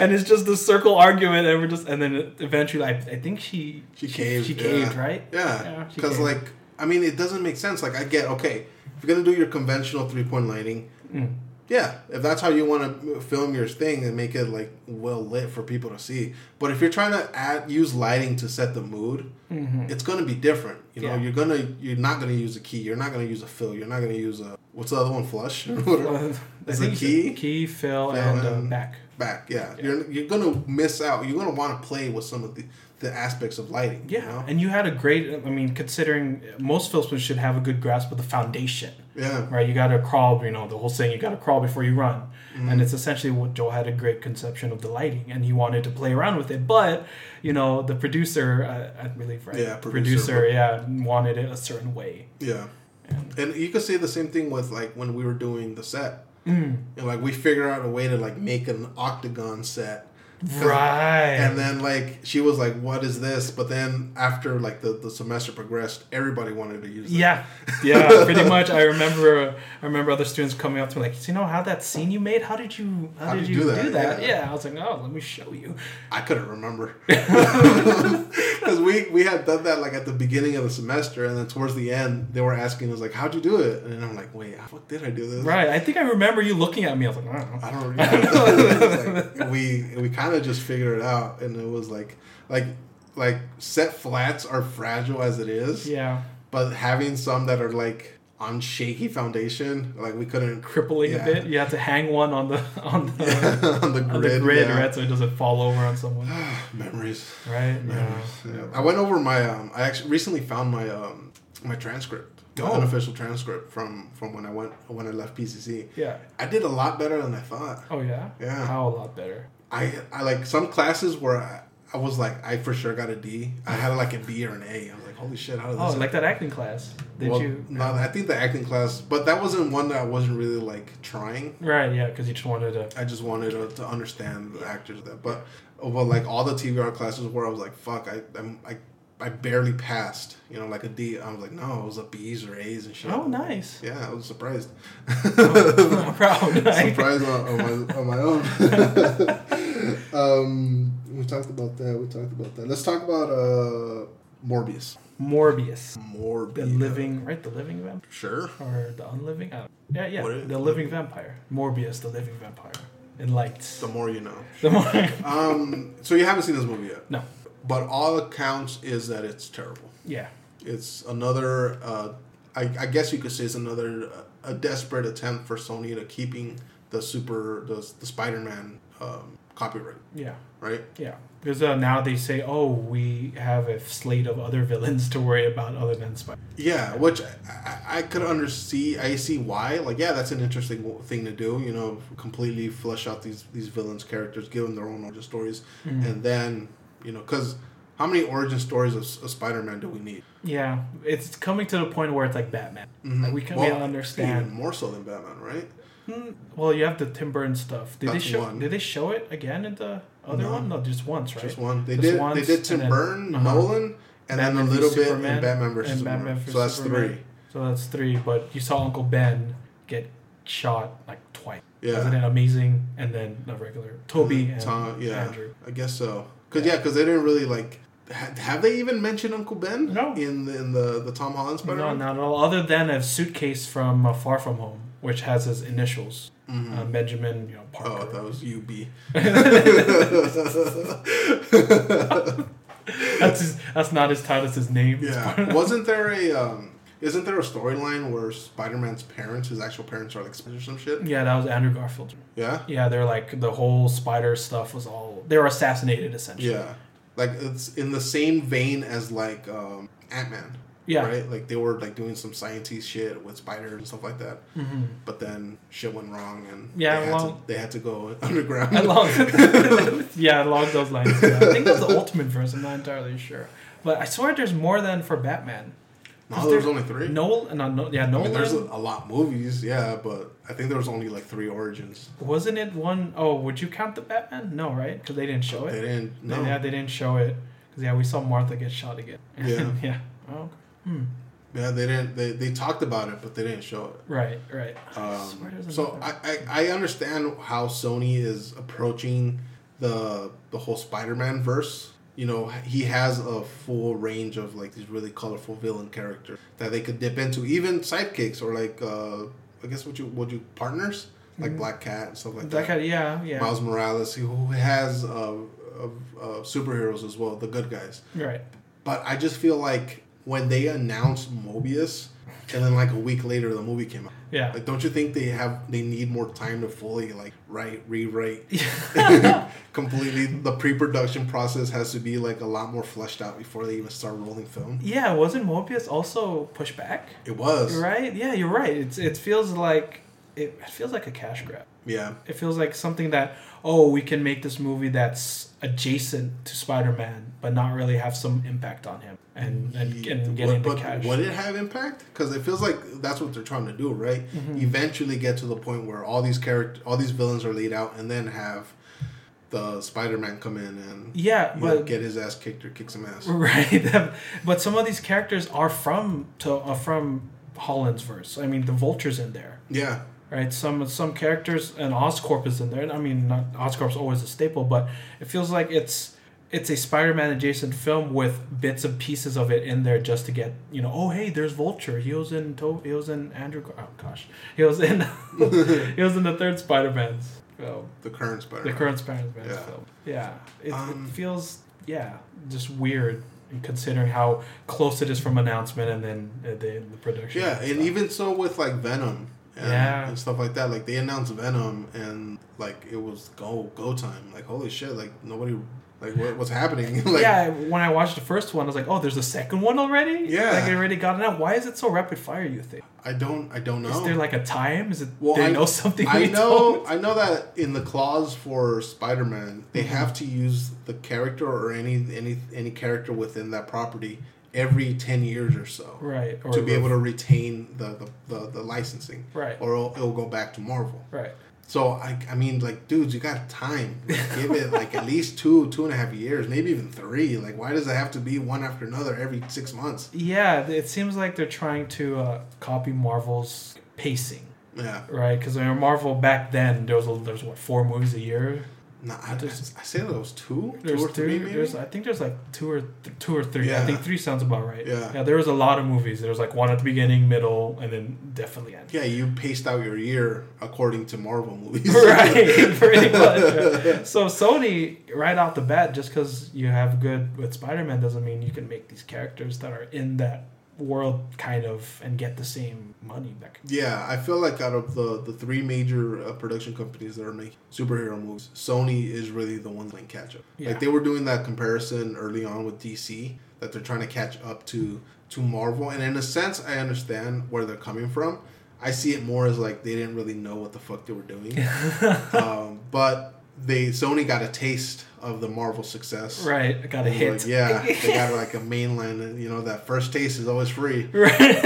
and it's just a circle argument, and we're just, and then eventually, I, I think she She caved. She caved, yeah. right? Yeah. Because caved. like, I mean, it doesn't make sense. Like, I get okay if you're gonna do your conventional three point lighting. Mm. Yeah, if that's how you want to film your thing and make it like well lit for people to see. But if you're trying to add use lighting to set the mood, it's gonna be different. You know, Mm-hmm. Yeah. you're gonna you're not gonna use a key. You're not gonna use a fill. You're not gonna use a what's the other one? Flush. or whatever. I Is think it key? key, fill, Fill and, uh, back. Back. Yeah. You're you're gonna miss out. You're gonna want to play with some of the the aspects of lighting. Yeah, You know? and you had a great. I mean, considering most filmmakers should have a good grasp of the foundation, Yeah. right? You got to crawl. You know, the whole saying, you got to crawl before you run, Mm-hmm. and it's essentially what Joel had a great conception of the lighting, and he wanted to play around with it. But you know, the producer, uh, I believe, right? Yeah, producer, producer. yeah, wanted it a certain way. Yeah. And- And you could say the same thing with like when we were doing the set. Mm. And like we figured out a way to like make an octagon set. Right. And then like she was like, "What is this?" But then after like the, the semester progressed, everybody wanted to use it. Yeah, yeah, pretty much. I remember, I remember other students coming up to me like, "You know how that scene you made? How did you, how, did, you do that?" Yeah. Yeah. I was like, "Oh, let me show you." I couldn't remember because we we had done that like at the beginning of the semester, and then towards the end they were asking us like, "How'd you do it?" And I'm like, "Wait, how fuck did I do this?" Right. I think I remember you looking at me. I was like, "I don't know." I don't remember. like, we we kind of just figured it out, and it was like like like set flats are fragile as it is, Yeah, but having some that are like on shaky foundation, like we couldn't crippling Yeah. a bit. You have to hang one on the on the on the on grid, the grid, yeah. right? So it doesn't fall over on someone, Memories. right? Yeah. Yeah. I went over my um. I actually recently found my um my transcript, Oh. unofficial transcript from from when I went when I left PCC. Yeah. I did a lot better than I thought. Oh yeah. Yeah. How a lot better. I I like some classes where I, I was like I for sure got a D. I had like a B or an A. I was like, holy shit, how did oh, this? Oh, happen? like that acting class. Did well, you? No, I think the acting class, but that wasn't one that I wasn't really like trying. Right. Yeah. Because you just wanted to. I just wanted to, to understand the actors that, but well, like all the TV art classes where I was like, fuck, I I'm, I I barely passed. You know, like a D. I was like, no, it was a B's or A's and shit. Oh, nice. Yeah, I was surprised. I'm proud. surprised on, on my on my own. um, we talked about that. We talked about that. Let's talk about uh Morbius. Morbius. Morbius. The living, right? The living vampire Sure. or the unliving? Uh, yeah, yeah. Is- the living vampire. Morbius, the living vampire. In lights. The more you know. The more. Um, so you haven't seen this movie yet, no. But all accounts is that it's terrible. Yeah. It's another. Uh, I, I guess you could say it's another uh, a desperate attempt for Sony to keeping the super the, the Spider-Man um, copyright, Yeah. right? Yeah. Because uh, now they say, oh, we have a slate of other villains to worry about other than Spider. Man. Yeah, which I, I, could undersee. I see why. Like, yeah, that's an interesting thing to do. You know, completely flesh out these these villains' characters, give them their own origin stories, and then you know, because how many origin stories of, of Spider-Man do we need? Yeah. It's coming to the point where it's like Batman. Like, we can we Well, understand. even more so than Batman, right? Hmm, Well, you have the Tim Burton stuff. Did That's they show? one. Did they show it again in the other No. one? No, just once, right? Just one. They Just did. They once, did Tim and then- Burton, uh-huh. Nolan, and Batman then a little bit Superman, in Batman versus and Superman. Batman so that's Superman. three. So that's three. But you saw Uncle Ben get shot like twice. Yeah. Wasn't it amazing? And then a regular Tobey and Tom, yeah, Andrew. I guess so. Cause yeah, cause they didn't really like. ha- Have they even mentioned Uncle Ben? No. In the, in the the Tom Holland Spider No, not at all. Other than a suitcase from uh, Far From Home, which has his initials, uh, Benjamin, you know, Parker. Mm-hmm. Oh, that was UB. that's his, that's not his title. It's his name. Yeah. Wasn't there a um? Isn't there a storyline where Spider Man's parents, his actual parents, are like spiders or some shit? yeah, that was Andrew Garfield. Yeah. Yeah, they're like the whole spider stuff was all they were assassinated essentially. Yeah. Like it's in the same vein as like um Ant Man. Yeah. Right. Like they were like doing some sciencey shit with spiders and stuff like that. hmm But then shit went wrong and Yeah, they had, well- to, they had to go underground. Along, yeah, along those lines. Yeah. I think that's the ultimate verse. I'm not entirely sure, but I swear there's more than for Batman. No, there was only three. Noel, no, no, yeah, I mean, there's a, a lot of movies, yeah, but I think there was only like three origins. Wasn't it one oh would you count the Batman? No, right? Because they didn't show it. They didn't. No. They- yeah, they didn't show it. Because yeah, we saw Martha get shot again. Yeah. yeah. Oh. Hmm. Yeah, they didn't. They, they talked about it, but they didn't show it. Right. Right. Um, there's so I, I, I understand how Sony is approaching the the whole Spider-Man verse. You know, he has a full range of like these really colorful villain characters that they could dip into, even sidekicks or like uh, I guess what you would you partners like Mhm. Black Cat and stuff like that that. of, yeah, yeah. Miles Morales, who has uh, uh, uh, superheroes as well, the good guys. Right. But I just feel like when they announced Morbius, and then like a week later the movie came out. Yeah. Like, don't you think they have they need more time to fully like write, rewrite, completely? The pre-production process has to be like a lot more fleshed out before they even start rolling film. yeah, wasn't Morbius also pushed back? It was, Right? Yeah, you're right. It's it feels like it, it feels like a cash grab. yeah, It feels like something that oh, we can make this movie that's adjacent to Spider-Man but not really have some impact on him and and, and getting the cash. Would it have impact? Because it feels like that's what they're trying to do, right? Mm-hmm. Eventually get to the point where all these character, all these villains are laid out, and then have the Spider-Man come in and yeah, you know, get his ass kicked or kick some ass. right. but some of these characters are from to uh, from Holland's verse. I mean, the Vulture's in there. Yeah, right? Some some characters and Oscorp is in there. I mean, not Oscorp's always a staple, but it feels like it's it's a Spider-Man adjacent film with bits and pieces of it in there just to get you know. Oh, hey, there's Vulture. He was in to- he was in Andrew. Oh gosh, he was in he was in the third Spider-Man's film, the current Spider-Man. current Spider-Man's Yeah. film. Yeah, it, Um, it feels yeah just weird. Considering how close it is from announcement and then uh, the, the production. Yeah, and stuff. even so with like Venom and, Yeah. and stuff like that. Like they announced Venom and like it was go go time. Like holy shit! Like nobody like what, what's happening? like yeah, when I watched the first one, I was like, "Oh, there's a second one already." Yeah. like it already got it out. Why is it so rapid fire? You think? I don't I don't know. Is there like a time? Is it Well, they I know something? I know don't? I know that in the clause for Spider-Man, they Mhm. have to use the character or any any any character within that property every 10 years or so Right. Or to be able to retain the the, the, the licensing Right. or it'll, it'll go back to Marvel. Right. So I, I mean, like, dudes, you got time. Like, give it like at least two, two and a half years, maybe even three. Like, why does it have to be one after another every six months? Yeah, it seems like they're trying to uh, copy Marvel's pacing, Yeah, right? Because in Marvel back then there was a, there was what four movies a year. No, I, There's- I say there was two, There's two or three, maybe. There's I think there's like two or th- two or three. Yeah. I think three sounds about right. Yeah. Yeah. There was a lot of movies. There was like one at the beginning, middle, and then definitely end. yeah, you paced out your year according to Marvel movies. right, pretty much. right. So Sony, right off the bat, just because you have good with Spider-Man doesn't mean you can make these characters that are in that world kind of and get the same money back. Yeah, I feel like out of the the three major uh, production companies that are making superhero movies, Sony is really the one playing catch up. Yeah. Like they were doing that comparison early on with DC that they're trying to catch up to to Marvel, and in a sense, I understand where they're coming from. I see it more as like they didn't really know what the fuck they were doing, um, but they Sony got a taste of the Marvel success. Right, got a hit. like, yeah, they got like a mainline, you know that first taste is always free. right.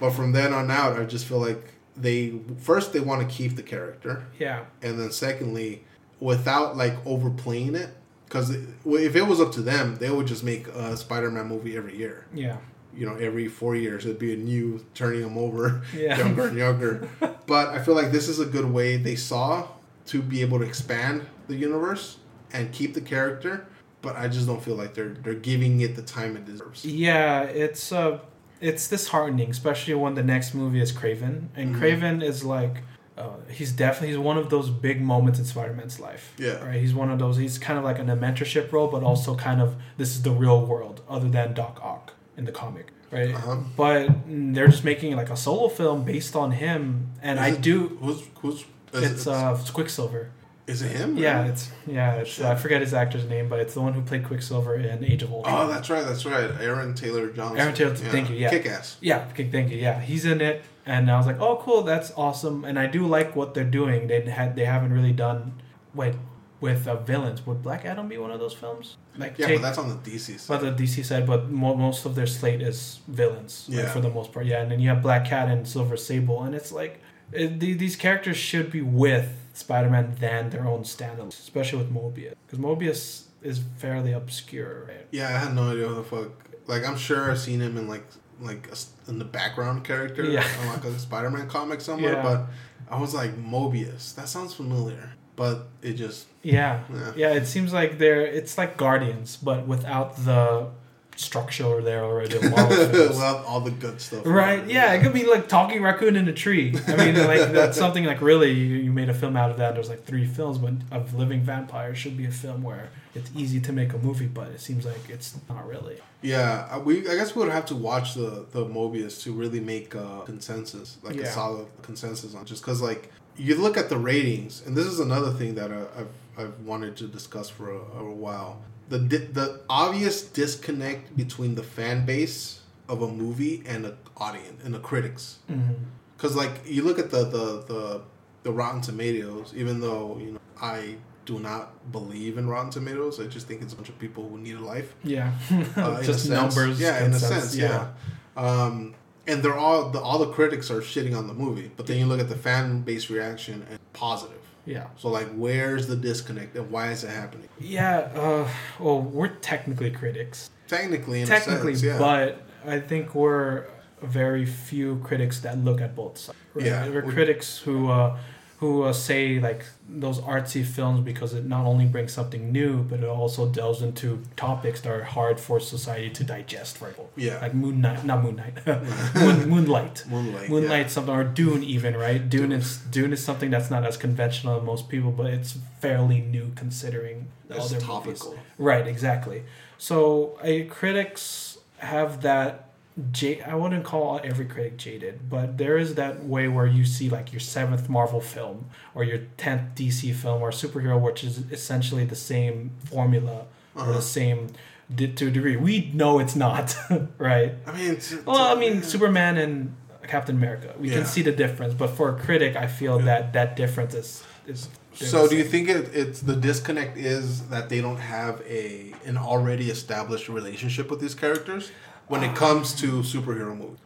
but from then on out, I just feel like they first they want to keep the character, yeah. and then secondly, without like overplaying it, because if it was up to them, they would just make a Spider-Man movie every year. Yeah. you know every four years it'd be a new turning them over Yeah. younger and younger. but I feel like this is a good way they saw to be able to expand the universe and keep the character. But I just don't feel like they're they're giving it the time it deserves. Yeah, it's uh, it's disheartening, especially when the next movie is Kraven, and Mhm. Kraven is like, uh, he's definitely he's one of those big moments in Spider-Man's life. Yeah. right. He's one of those. He's kind of like in a mentorship role, but also kind of this is the real world, other than Doc Ock in the comic, right? Uh-huh. But mm, they're just making like a solo film based on him, and Is I it- do. Who's who's is It's uh, it's Quicksilver. is it him? Yeah, it's yeah. It's, I forget his actor's name, but it's the one who played Quicksilver in Age of Ultron. Oh, that's right. That's right. Aaron Taylor Johnson. Aaron Taylor- thank you, yeah. Kick ass. Yeah, okay, thank you. Yeah, he's in it, and I was like, oh, cool, that's awesome. And I do like what they're doing. They had they haven't really done wait with uh, villains. Would Black Adam be one of those films? Like Yeah, take, but that's on the DC side. but the DC side, but mo- most of their slate is villains. like, for the most part. Yeah, and then you have Black Cat and Silver Sable, and it's like it, the- these characters should be with Spider-Man than their own standalone, especially with Morbius, because Morbius is fairly obscure. Right? Yeah, I had no idea what the fuck. Like, I'm sure I've seen him in like like a in the background character, Yeah. on like a Spider-Man comic somewhere. Yeah. But I was like, Morbius. That sounds familiar. But it just Yeah. Yeah. Yeah, it seems like they're it's like Guardians, but without the structure there already. of Marvel films. well, all the good stuff. right? Yeah, it could be like talking raccoon in a tree. I mean, like that's something like really you, you made a film out of that. There's like three films, but of living vampires should be a film where it's easy to make a movie, but it seems like it's not really. Yeah, uh, we. I guess we would have to watch the the Morbius to really make a consensus, like a solid consensus on. Just because, like, you look at the ratings, and this is another thing that uh, I've I've wanted to discuss for a, a while. The the obvious disconnect between the fan base of a movie and the audience and the critics. Mm-hmm. Because like you look at the the the the Rotten Tomatoes, even though you know I do not believe in Rotten Tomatoes, I just think it's a bunch of people who need a life Yeah, uh, just numbers. Yeah, in a consensus, sense, yeah. Um, and they're all the all the critics are shitting on the movie, but then you look at the fan base reaction and positive. Yeah. So like, where's the disconnect and why is it happening? Yeah, uh, well, we're technically critics. Technically, in technically, a sense, yeah. but I think we're very few critics that look at both sides. Right? Yeah, we're we- critics who uh, who uh, say like those artsy films because it not only brings something new, but it also delves into topics that are hard for society to digest. For example, yeah, like Moon Knight, not Moon Knight, Moon, Moonlight. Moonlight. Moonlight, yeah. something or Dune, even right? Dune, Dune. is Dune is something that's not as conventional to most people, but it's fairly new considering the That's other topical. movies. Right, exactly. So uh, critics have that. J- I wouldn't call every critic jaded, but there is that way where you see like your seventh Marvel film or your tenth DC film or superhero, which is essentially the same formula or Uh-huh. the same di- to a degree. We know it's not, right? I mean, it's, Well, I mean, Superman and Captain America, we Yeah. can see the difference, but for a critic, I feel that that difference is is. So, do you think it, it's the disconnect is that they don't have a an already established relationship with these characters when it comes to superhero movies?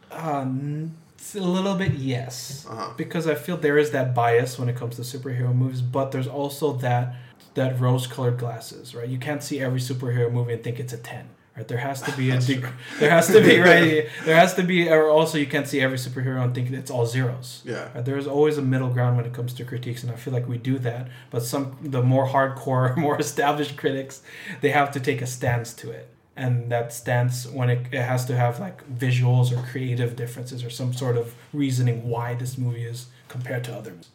It's a little bit yes, Uh-huh. because I feel there is that bias when it comes to superhero movies, but there's also that that rose-colored glasses, right? You can't see every superhero movie and think it's a ten. Right, there has to be a there has to be right there has to be or also you can't see every superhero and think it's all zeros Yeah. Uh, There's always a middle ground when it comes to critiques, and I feel like we do that. But some the more hardcore, more established critics, they have to take a stance to it, and that stance when it, it has to have like visuals or creative differences or some sort of reasoning why this movie is compared to others.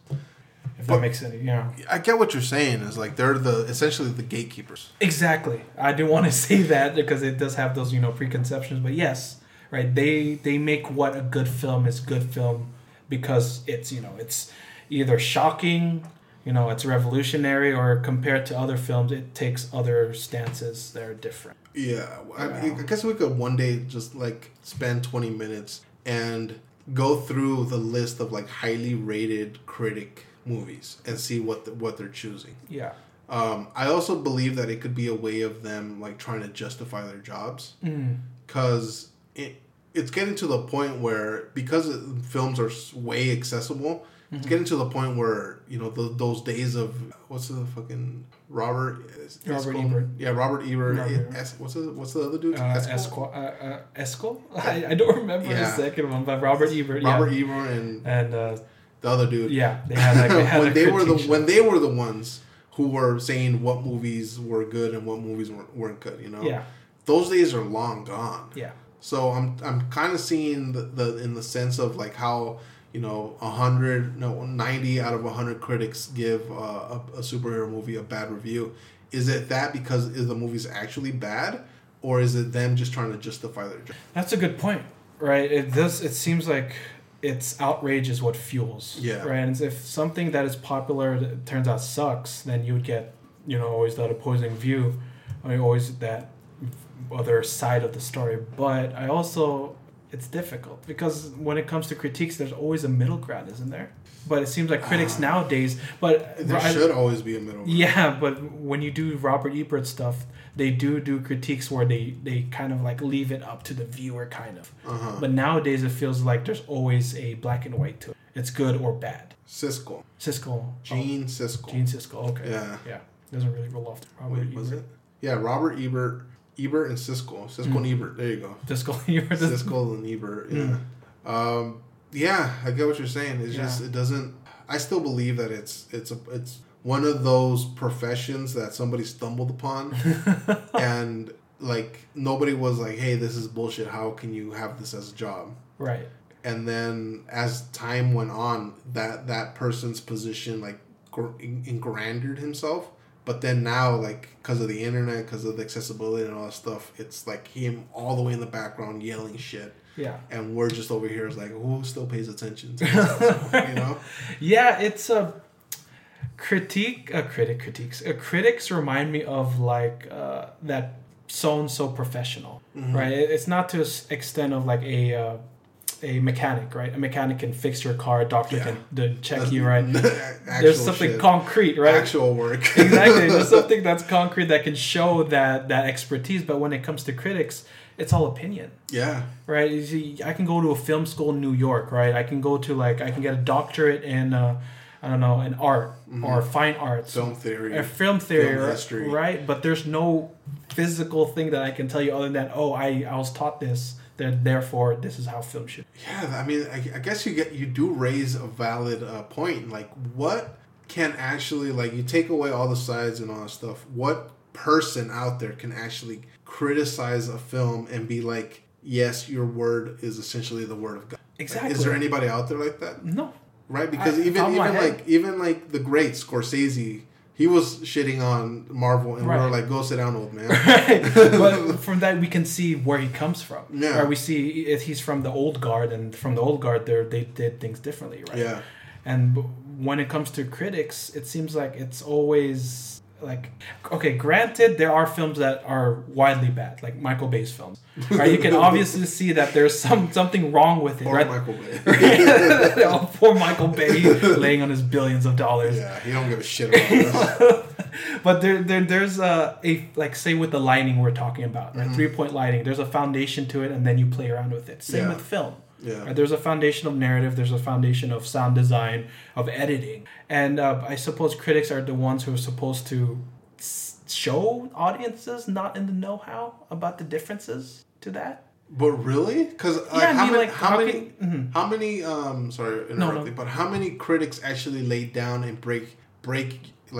If that makes any, yeah. I get what you're saying. Is like they're the essentially the gatekeepers. Exactly. I do want to say that because it does have those you know preconceptions, but yes, right. They they make what a good film is good film because it's you know it's either shocking, you know, it's revolutionary, or compared to other films, it takes other stances that are different. Yeah, I, Wow. I guess we could one day just like spend 20 minutes and go through the list of like highly rated critic movies and see what the, what they're choosing. Yeah. Um, I also believe that it could be a way of them like trying to justify their jobs Mm. because it it's getting to the point where because films are way accessible It's getting to the point where you know the, those days of what's the fucking Robert Robert Esco- Ebert. Yeah, Robert Ebert. Robert Ebert. Es- what's the what's the other dude? Uh, Esco? Esco, uh, uh, Esco? I, I don't remember the second one, but Robert Ebert. Robert yeah. Ebert and And uh, the other dude. yeah, they had like, they had when they were the when they were the ones who were saying what movies were good and what movies weren't, weren't good. You know, yeah those days are long gone. yeah So I'm I'm kind of seeing the, the in the sense of like how you know a hundred no ninety out of a hundred critics give uh, a, a superhero movie a bad review. Is it that because is the movie's actually bad, or is it them just trying to justify their? job? That's a good point, right? It does. It seems like it's outrage is what fuels. Yeah. Right. And if something that is popular turns out sucks, then you would get, you know, always that opposing view, or always that other side of the story. But I also, it's difficult because when it comes to critiques, there's always a middle ground, isn't there? But it seems like critics Ah. nowadays, but There I- should always be a middle. ground. yeah, but when you do Robert Ebert stuff, they do do critiques where they they kind of like leave it up to the viewer, kind of. Uh-huh. But nowadays, it feels like there's always a black and white to it. It's good or bad. Siskel, Siskel, Gene oh, Siskel. Gene Siskel. Okay. Yeah. Yeah. Doesn't really roll off. Robert Wait, was Ebert. it? Yeah, Robert Ebert, Ebert and Siskel, Siskel Mm. and Ebert. There you go. Siskel. Ebert. is- Siskel and Ebert. Yeah. Mm. Um, yeah, I get what you're saying. It's just it doesn't. I still believe that it's it's a it's one of those professions that somebody stumbled upon, and like nobody was like, "Hey, this is bullshit. How can you have this as a job?" right. And then as time went on, that that person's position like gr- engranded himself. But then now, like, because of the internet, because of the accessibility and all that stuff, it's like him all the way in the background yelling shit Yeah. and we're just over here is like who still pays attention to this, you know Yeah, it's a critique. A critic critiques. Uh, critics remind me of like uh, that so and so professional, Mm-hmm. right? It's not to extent of like a uh, a mechanic, right? A mechanic can fix your car. A doctor Yeah. can check That's you, right? There's something shit. concrete, right? actual work exactly. There's something that's concrete that can show that that expertise. But when it comes to critics, it's all opinion yeah right? You see, I can go to a film school in New York, right? I can go to like I can get a doctorate in uh, I don't know in art or fine arts, film theory or film theory, film right? history. right? But there's no physical thing that I can tell you other than oh I I was taught this. Then therefore this is how film should. yeah i mean I, I guess you get you do raise a valid uh, point like what can actually like you take away all the sides and all that stuff what person out there can actually criticize a film and be like yes your word is essentially the word of god Like, Exactly. is there anybody out there like that No. right? Because I- even top of my even like even like the great Scorsese, he was shitting on Marvel, and we were like, "Go sit down, old man." Right. but from that we can see where he comes from. Yeah. Or we see if he's from the old guard, and from the old guard, there they did things differently, right? yeah, And when it comes to critics, it seems like it's always like okay. Granted, there are films that are widely bad, like Michael Bay's films. Right? You can obviously see that there's some something wrong with it, or right? Michael Bay. oh, poor Michael Bay laying on his billions of dollars. yeah, he don't give a shit but there, there there's a, a like say with the lighting we're talking about Mm-hmm. right three point lighting there's a foundation to it and then you play around with it same Yeah. with film Yeah. right? there's a foundation of narrative there's a foundation of sound design of editing and uh, i suppose critics are the ones who are supposed to show audiences not in the know-how about the differences to that But really, because like, Yeah, how, mean, many, like, how how many, can- mhm. how many, um, sorry, interrupting, no. but how many critics actually lay down and break, break,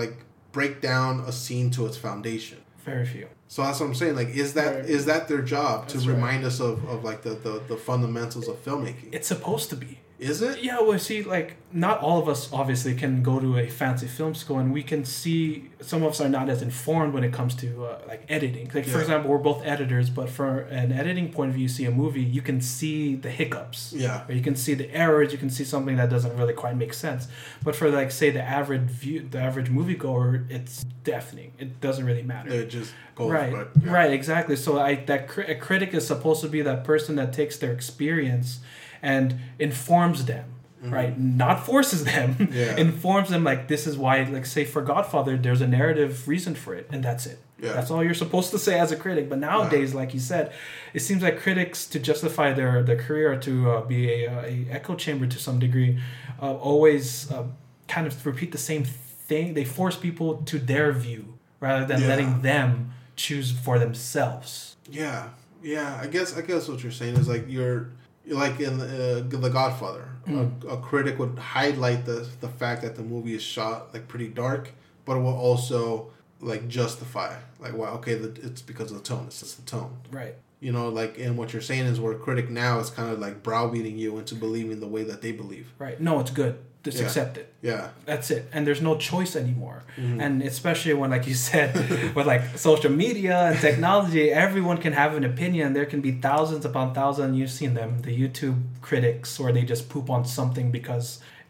like, break down a scene to its foundation? very few So that's what I'm saying. Like, is that is Right. that their job to That's right. remind us of, of like the, the, the fundamentals of filmmaking? it's supposed to be Is it? Yeah, well, see, like not all of us obviously can go to a fancy film school, and we can see some of us are not as informed when it comes to uh, like editing. Like for example, we're both editors, but for an editing point of view, you see a movie, you can see the hiccups. Yeah. Or you can see the errors. You can see something that doesn't really quite make sense. But for like say the average view, the average moviegoer, it's deafening. It doesn't really matter. It just goes Right, but, yeah. right, exactly. So I that cri- a critic is supposed to be that person that takes their experience and informs them right? Not forces them, Mm-hmm. Yeah. informs them like this is why, like say for Godfather, there's a narrative reason for it, and that's it. Yeah. That's all you're supposed to say as a critic. But nowadays, like you said, it seems like critics to justify their their career to uh, be a, a echo chamber to some degree, uh, always uh, kind of repeat the same thing. They force people to their view rather than Yeah. letting them choose for themselves. Yeah, yeah. I guess I guess what you're saying is like you're like in uh, the Godfather. A, a critic would highlight the the fact that the movie is shot like pretty dark, but it will also like justify like well okay the, it's because of the tone. It's just the tone. Right. You know, like and what you're saying is where a critic now is kind of like browbeating you into believing the way that they believe. Right. No, it's good. Just Yeah. accept it. Yeah, That's it. And there's no choice anymore. Mm-hmm. And especially when, like you said, with like social media and technology, everyone can have an opinion. There can be thousands upon thousands. You've seen them, the YouTube critics, where they just poop on something because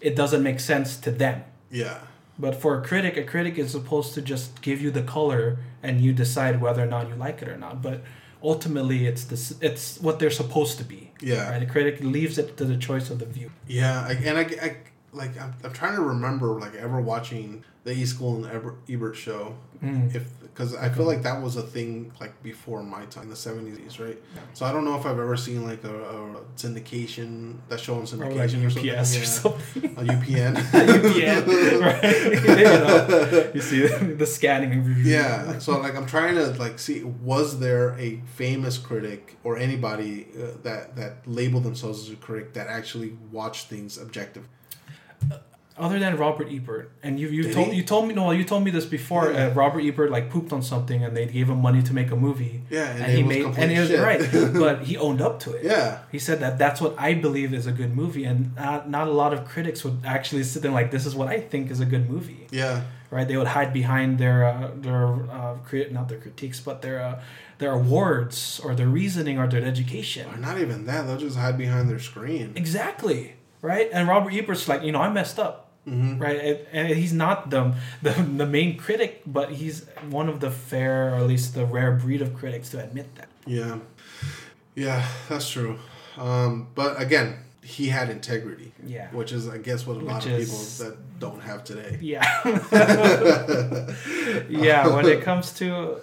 it doesn't make sense to them. yeah, But for a critic, a critic is supposed to just give you the color and you decide whether or not you like it or not. But ultimately, it's this, it's what they're supposed to be. Yeah. Right. A critic leaves it to the choice of the view. yeah. I, and I, I like I'm, I'm trying to remember like ever watching the E School and Eber- Ebert show. Mm. if because I feel like that was a thing like before my time in the seventies, right? So I don't know if I've ever seen like a, a syndication that show on Or syndication like or, UPS something. or Yeah. something. A UPN. UPN, right? you, know, you see the scanning yeah. So like I'm trying to like see was there a famous critic or anybody uh, that that labeled themselves as a critic that actually watched things objective? Other than Robert Ebert, and you you Did told he? you told me no, you told me this before. Yeah. Uh, Robert Ebert like pooped on something, and they gave him money to make a movie. Yeah, and and, he was made and he was shit. right, but he owned up to it. Yeah. He said that that's what I believe is a good movie, and not, not a lot of critics would actually sit there like, "This is what I think is a good movie." Yeah. right? They would hide behind their uh, their uh, crit not their critiques, but their uh, their awards or their reasoning or their education. Or not even that. They'll just hide behind their screen. Exactly, right? And Robert Ebert's like, you know, I messed up, Mm-hmm. right? And, and he's not the, the the main critic, but he's one of the fair, or at least the rare breed of critics to admit that. Yeah. Yeah, that's true. Um, but again, he had integrity. Yeah. Which is, I guess, what a lot Which of is- people that don't have today. Yeah. yeah, when it comes to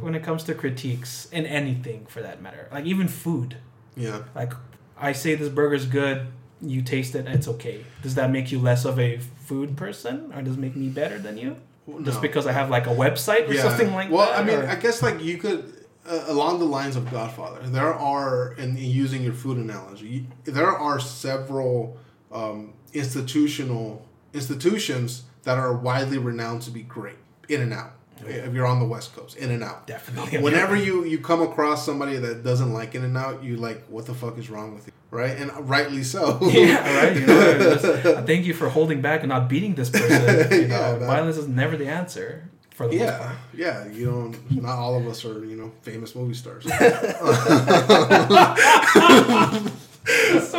when it comes to critiques in anything for that matter, like even food. Yeah. Like I say this burger's good, you taste it, it's okay. Does that make you less of a food person, or does it make me better than you? Just because I have like a website or something like well, that. Well, I mean, or- I guess like you could, uh, along the lines of Godfather, there are, in using your food analogy, there are several um, institutional institutions that are widely renowned to be great. In and out. If you're on the West Coast, In and Out. definitely. Whenever you you come across somebody that doesn't like In and Out, you like, what the fuck is wrong with you, right? And rightly so. yeah, right. You know, just, thank you for holding back and not beating this person. You know, Yeah, violence is never the answer for the Yeah, yeah. You know, not all of us are you know famous movie stars. so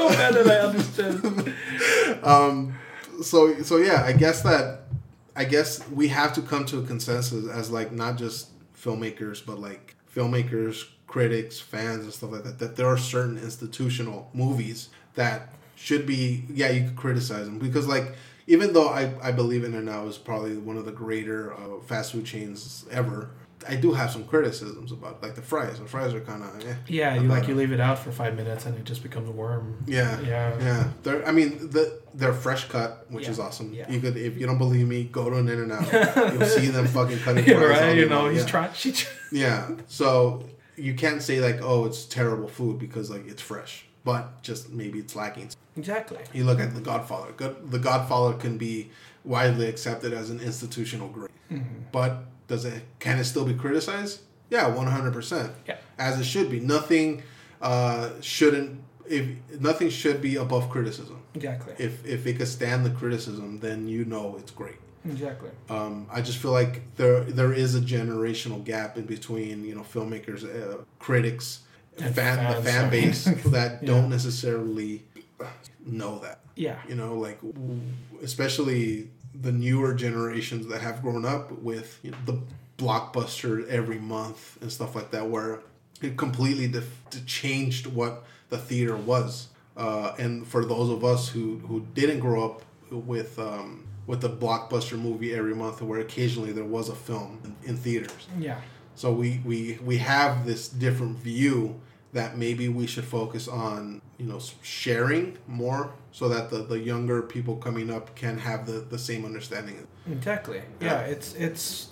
bad that I understand. um, so so yeah, I guess that I guess we have to come to a consensus as like not just filmmakers, but like filmmakers, critics, fans, and stuff like that. That there are certain institutional movies that should be yeah you could criticize them because like even though I, I believe In and Out is probably one of the greater uh, fast food chains ever. I do have some criticisms about it. like the fries. The fries are kind of eh. Yeah, you like it. you leave it out for five minutes and it just becomes a worm. Yeah, Yeah. yeah. They're, I mean, the they're fresh cut, which Yeah, is awesome. yeah. You could, if you don't believe me, go to an In and Out. You'll see them fucking cutting Yeah, fries. right. You know, he's yeah. trying. She. Yeah. So you can't say like, oh, it's terrible food because like it's fresh, but just maybe it's lacking. Exactly. You look at The Godfather. Good, The Godfather can be widely accepted as an institutional great, Mm-hmm. but does it? Can it still be criticized? Yeah, one hundred percent. Yeah. As it should be. Nothing uh, shouldn't. If nothing should be above criticism. Exactly. If if it could stand the criticism, then you know it's great. Exactly. Um, I just feel like there there is a generational gap in between you know filmmakers, uh, critics, And fan the fan base that Yeah. don't necessarily know that. Yeah. You know, like especially the newer generations that have grown up with you know, the blockbuster every month and stuff like that, where it completely def- changed what the theater was. Uh, and for those of us who who didn't grow up with um, with a blockbuster movie every month, where occasionally there was a film in, in theaters. Yeah. So we, we we have this different view that maybe we should focus on you know sharing more so that the, the younger people coming up can have the, the same understanding Exactly. Yeah, it's it's.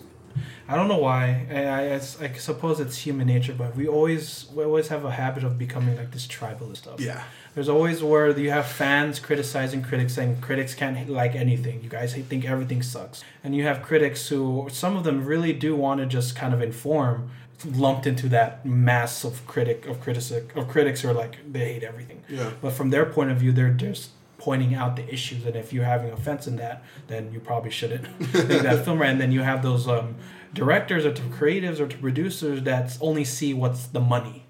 I don't know why. I, I, I suppose it's human nature, but we always we always have a habit of becoming like this tribalist stuff. yeah There's always where you have fans criticizing critics, saying critics can't like anything. You guys think everything sucks, and you have critics who some of them really do want to just kind of inform, lumped into that mass of critic of critic of critics who are like they hate everything. yeah But from their point of view, they're just pointing out the issues, and if you're having offense in that, then you probably shouldn't make that film right. And then you have those um, directors or to creatives or to producers that only see what's the money,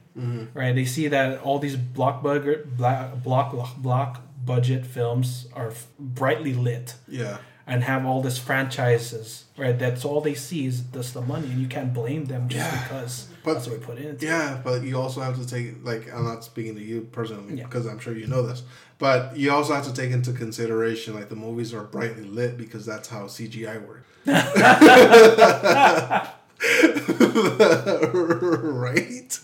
right? They see that all these block bugger, block block block budget films are f- brightly lit yeah and have all this franchises, right? That's all they see is just the money, and you can't blame them just Yeah. because But- that's what we put in. yeah but you also have to take like i'm not speaking to you personally Yeah. because i'm sure you know this but you also have to take into consideration like the movies are brightly lit because that's how cgi works right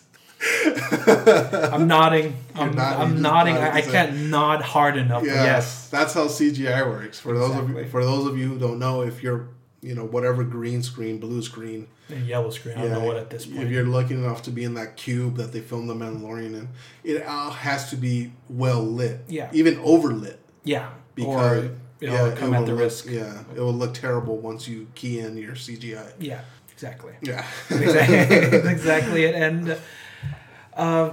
I'm nodding. I'm, nodding, I'm nodding. I, I can't nod hard enough. Yeah, Yes. that's how CGI works. For those of you, for those of you who don't know, if you're you know whatever green screen, blue screen, And yellow screen. I don't know what at this point. If you're lucky enough to be in that cube that they filmed the Mandalorian in, it all has to be well lit. Yeah. even overlit Yeah. because or it'll come it at the look- risk. Yeah, it will look terrible once you key in your CGI. Yeah. Exactly. Yeah, exactly, exactly it. And uh,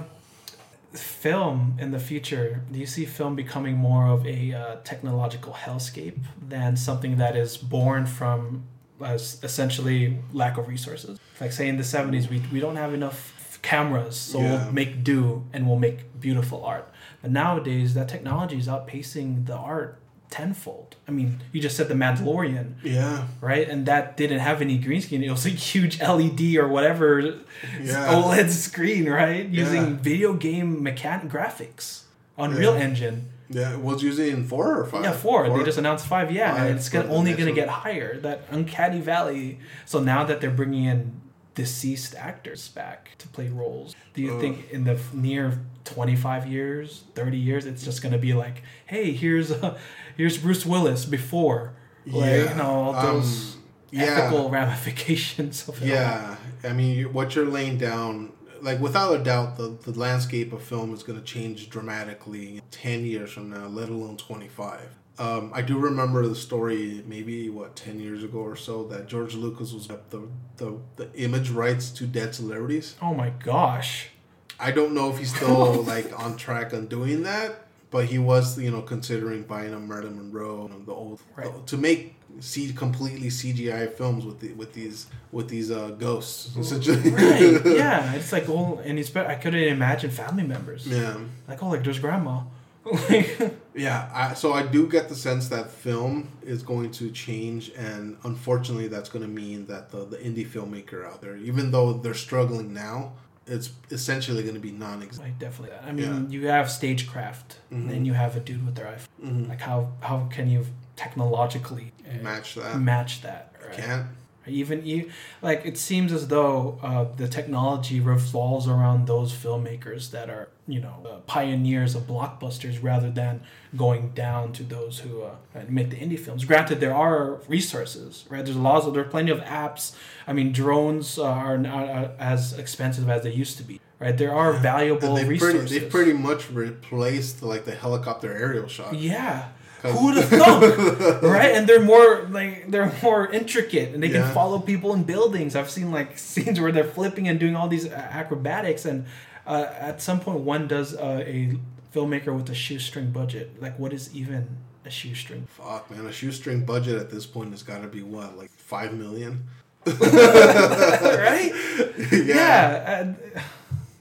film in the future, do you see film becoming more of a uh, technological hellscape than something that is born from as essentially lack of resources? Like say in the seventies, we we don't have enough cameras, so Yeah. we'll make do and we'll make beautiful art. But nowadays, that technology is outpacing the art tenfold. I mean, you just said the Mandalorian yeah, right? And that didn't have any green screen. It was a huge LED or whatever Yeah. OLED screen, right? Using Yeah. video game mechanic graphics, Unreal Yeah. Engine. yeah. It was using in four or five? Yeah, four. They just announced five. Yeah, Five it's gonna, only going to get higher. That uncanny valley. So now that they're bringing in deceased actors back to play roles, do you Ugh. think in the near twenty five years, thirty years, it's just going to be like, hey, here's uh, here's Bruce Willis before, like Yeah, you know all um, those yeah. ethical ramifications of it. all. Yeah, I mean, what you're laying down, like without a doubt, the, the landscape of film is going to change dramatically 10 years from now, let alone 25. Um, I do remember the story, maybe what 10 years ago or so, that George Lucas was up the, the the image rights to dead celebrities. Oh my gosh. I don't know if he's still like on track on doing that, but he was, you know, considering buying a Marilyn Monroe, you know, the old Right. to make see completely CGI films with the, with these with these uh, ghosts essentially. Right. Yeah. It's like oh, and it's I couldn't imagine family members. yeah. Like oh, like there's grandma. Like, Yeah, I, so I do get the sense that film is going to change, and unfortunately, that's going to mean that the, the indie filmmaker out there, even though they're struggling now, it's essentially going to be non-existent. like definitely. That. I mean, you have stagecraft, and Mm-hmm. then you have a dude with their iPhone. Like how how can you technologically uh, Match that. match that? Right? Can't. Even you, like it seems as though uh, the technology revolves around those filmmakers that are, you know, uh, pioneers of blockbusters rather than going down to those who uh, make the indie films. Granted, there are resources, right? There's lots of there are plenty of apps. I mean, drones uh, are not uh, as expensive as they used to be, right? There are valuable they've resources. pretty, they've pretty much replaced like the helicopter aerial shot. Yeah. Who would have thunk? right? And they're more like they're more intricate and they Yeah. can follow people in buildings. I've seen like scenes where they're flipping and doing all these acrobatics and uh, at some point one does uh, a filmmaker with a shoestring budget. Like what is even a shoestring? Fuck, man, a shoestring budget at this point has got to be what, like five million? right? Yeah. and-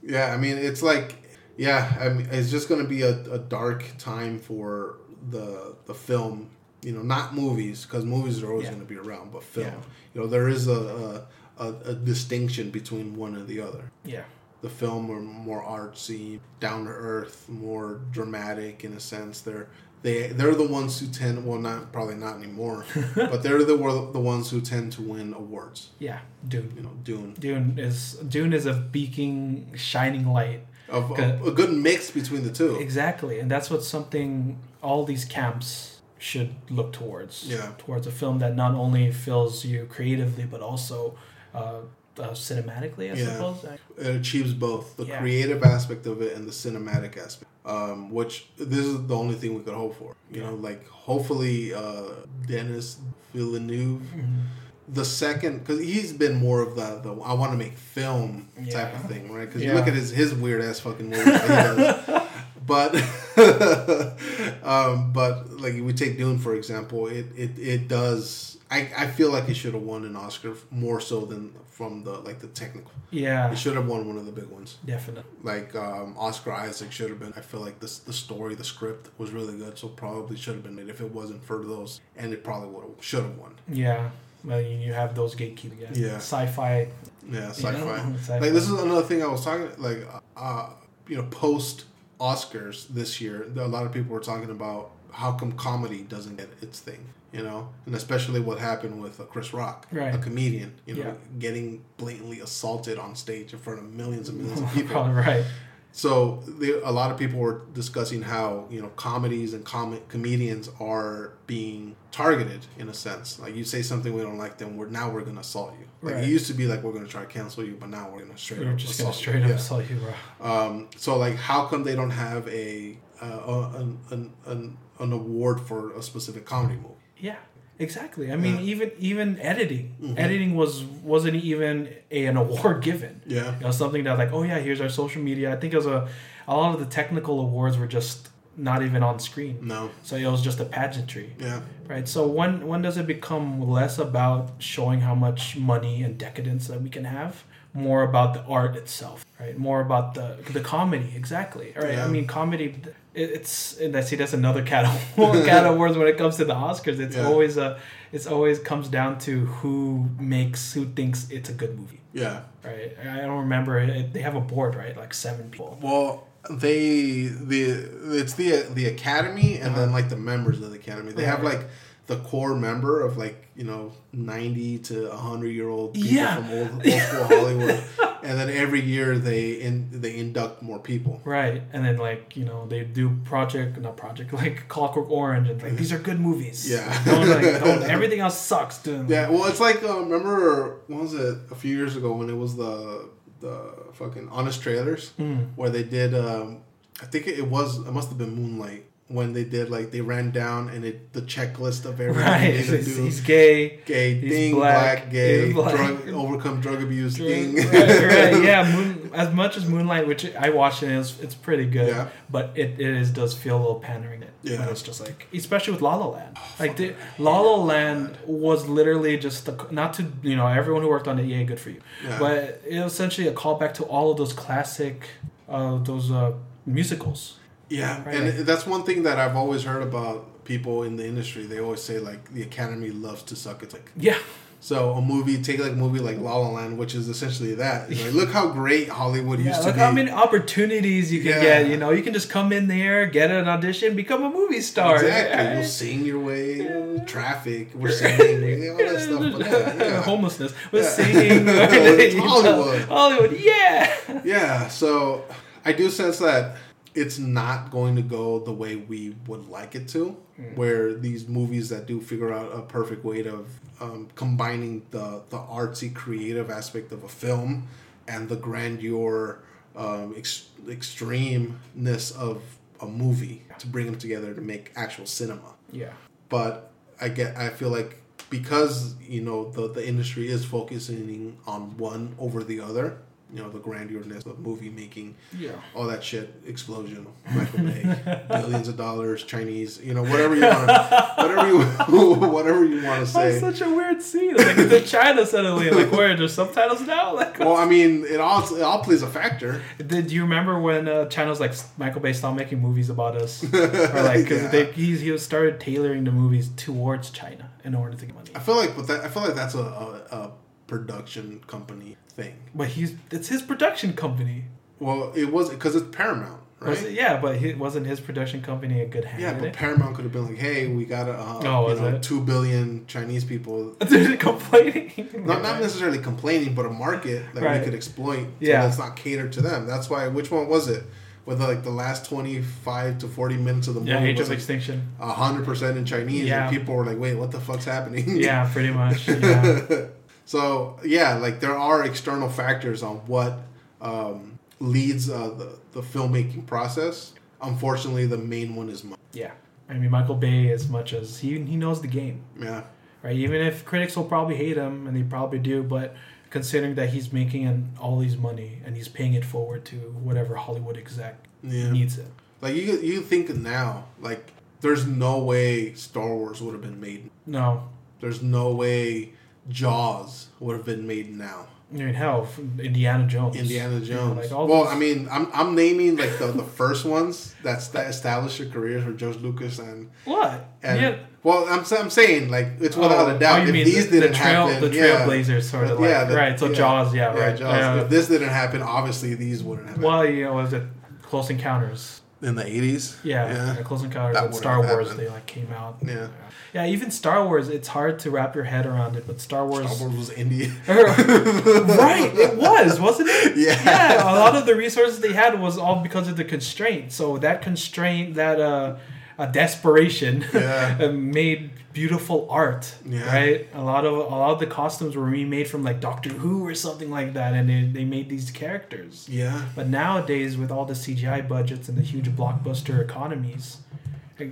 Yeah, I mean, it's like, yeah, I mean, it's just going to be a, a dark time for the the film. You know, not movies because movies are always Yeah. going to be around, but film. Yeah. You know, there is a, a a distinction between one and the other. yeah. the film are more artsy, down to earth, more dramatic in a sense. They're they they're the ones who tend well not probably not anymore, but they're the the ones who tend to win awards. Yeah, Dune. You know, Dune. Dune is Dune is a beacon shining light of a, a, good mix between the two. Exactly, and that's what something all these camps should look towards. Yeah, towards a film that not only fills you creatively but also uh, uh, cinematically, I yeah. suppose. It achieves both the yeah. creative aspect of it and the cinematic aspect. Um, which this is the only thing we could hope for. You yeah. know, like hopefully uh, Denis Villeneuve. Mm-hmm the second because he's been more of the, the I want to make film type of thing, right? Because you look at his his weird ass fucking movies. but um, but like we take Dune for example, it it, it does. I, I feel like it should have won an Oscar more so than from the like the technical. Yeah, it should have won one of the big ones. Definitely. Like um, Oscar Isaac should have been. I feel like this the story, the script was really good, so probably should have been made if it wasn't for those, and it probably would have should have won. Yeah. Well, you have those gatekeeping again. Yeah. Sci-fi. Yeah, sci-fi. You know? sci-fi. Like this is another thing I was talking like uh, you know post Oscars this year. A lot of people were talking about how come comedy doesn't get its thing, you know, and especially what happened with uh, Chris Rock, right. a comedian, you know, yeah. getting blatantly assaulted on stage in front of millions and millions of people. right. So a lot of people were discussing how you know comedies and com- comedians are being targeted in a sense. Like you say something we don't like, then we're now we're gonna assault you. Like right. it used to be like we're gonna try to cancel you, but now we're gonna straight we're up just gonna straight up yeah. assault you, bro. Um, so like, how come they don't have a uh, an, an, an an award for a specific comedy movie? Yeah. Exactly. I mean, yeah. even even editing, mm-hmm. editing was wasn't even a, an award given. Yeah, it was something that like, oh yeah, here's our social media. I think it was a a lot of the technical awards were just not even on screen. No. So it was just a pageantry. Yeah. Right. So when when does it become less about showing how much money and decadence that we can have, more about the art itself, right? More about the the comedy, exactly. Right. Yeah. I mean, comedy. It's and I see that's another cat of, cat of words when it comes to the Oscars. It's yeah. always a. It's always comes down to who makes who thinks it's a good movie. Yeah. Right. I don't remember. It, they have a board, right? Like seven people. Well, they the it's the the academy and uh-huh. then like the members of the academy. They right. have like the core member of like you know ninety to hundred year old people yeah. from old, old school Hollywood, and then every year they in they induct more people. Right, and then like you know they do project not project like Clockwork Orange and like these are good movies. Yeah, don't, like, don't, everything else sucks. Dude. Yeah, well, it's like uh, remember what was it a few years ago when it was the the fucking honest trailers mm. where they did. Um, I think it was it must have been Moonlight when they did like they ran down and it the checklist of everything right. he's, he's gay, gay, he's thing, black, black gay, black. drug, overcome drug abuse, drug, thing. right, right, yeah. Moon, as much as Moonlight, which I watched and it's it's pretty good, yeah. but it, it is does feel a little pandering. It, yeah, it's just like especially with La La Land. Oh, like the, La La Land was literally just a, not to you know everyone who worked on it, yeah, good for you, yeah. but it was essentially a callback to all of those classic, uh, those uh, musicals yeah, right. and that's one thing that I've always heard about people in the industry. They always say like the Academy loves to suck its like. Yeah. So a movie, take like a movie like La La Land, which is essentially that. Like, look how great Hollywood yeah, used to look be. how many opportunities you can yeah. get. You know, you can just come in there, get an audition, become a movie star. Exactly. Right? You'll sing your way. Yeah. Traffic. We're singing. all that stuff. Yeah, Homelessness. We're singing. Hollywood. Hollywood. Yeah. Yeah. So I do sense that it's not going to go the way we would like it to. Mm. Where these movies that do figure out a perfect way of um, combining the the artsy, creative aspect of a film and the grandeur, um, ex- extremeness of a movie to bring them together to make actual cinema. Yeah. But I get, I feel like because you know the the industry is focusing on one over the other you know the grandiorness of movie making, yeah, all that shit, explosion, Michael Bay, billions of dollars, Chinese, you know whatever you want, whatever you whatever you want to say. That's such a weird scene. Like the China suddenly, like where there's subtitles now. Like, well, I mean, it all it all plays a factor. Did you remember when uh, China's like Michael Bay stopped making movies about us, or like because yeah. he he started tailoring the movies towards China in order to get money? I feel like, but that I feel like that's a, a, a production company thing. But he's it's his production company. Well, it was because it's Paramount, right? It? Yeah, but he, wasn't his production company a good hand Yeah, but it? Paramount could have been like, "Hey, we got a uh, Oh, you know, two billion Chinese people." Complaining. Not, not necessarily complaining, but a market that Right. we could exploit. So Yeah. that's not catered to them. That's why. Which one was it? With like the last twenty five to forty minutes of the movie, Yeah, Age of like Extinction. hundred percent in Chinese, Yeah. and people were like, "Wait, what the fuck's happening?" Yeah, pretty much. Yeah. So yeah, like there are external factors on what um, leads uh, the the filmmaking process. Unfortunately, the main one is money. yeah. I mean, Michael Bay, as much as he he knows the game, Yeah, right? Even if critics will probably hate him, and they probably do, but considering that he's making an, all these money and he's paying it forward to whatever Hollywood exec yeah. needs it. Like you, you think now, like there's no way Star Wars would have been made. No, There's no way Jaws would have been made now. I mean, hell, Indiana Jones. Indiana You know, Jones. like well, these- I mean, I'm, I'm naming like the, the first ones that's that established their careers for George Lucas and what? and yeah. well, I'm I'm saying like it's without Oh, a doubt oh, if these the, didn't the trail, happen, the yeah. Trailblazers sort of like the- right. So Jaws, yeah, right. Jaws. Yeah. If this didn't happen, obviously these wouldn't have well, you know, was it Close Encounters? In the 80s. Yeah, yeah, yeah, Close Encounters That and Star Wars. happened. They like came out. Yeah. Yeah, even Star Wars, it's hard to wrap your head around it. But Star Wars, Star Wars was Indian. right? It was, wasn't it? Yeah. Yeah, a lot of the resources they had was all because of the constraint. So that constraint, that uh, uh desperation, Yeah. made beautiful art. Yeah. Right. A lot of a lot of the costumes were remade from like Doctor Who or something like that, and they, they made these characters. Yeah. But nowadays, with all the CGI budgets and the huge blockbuster economies,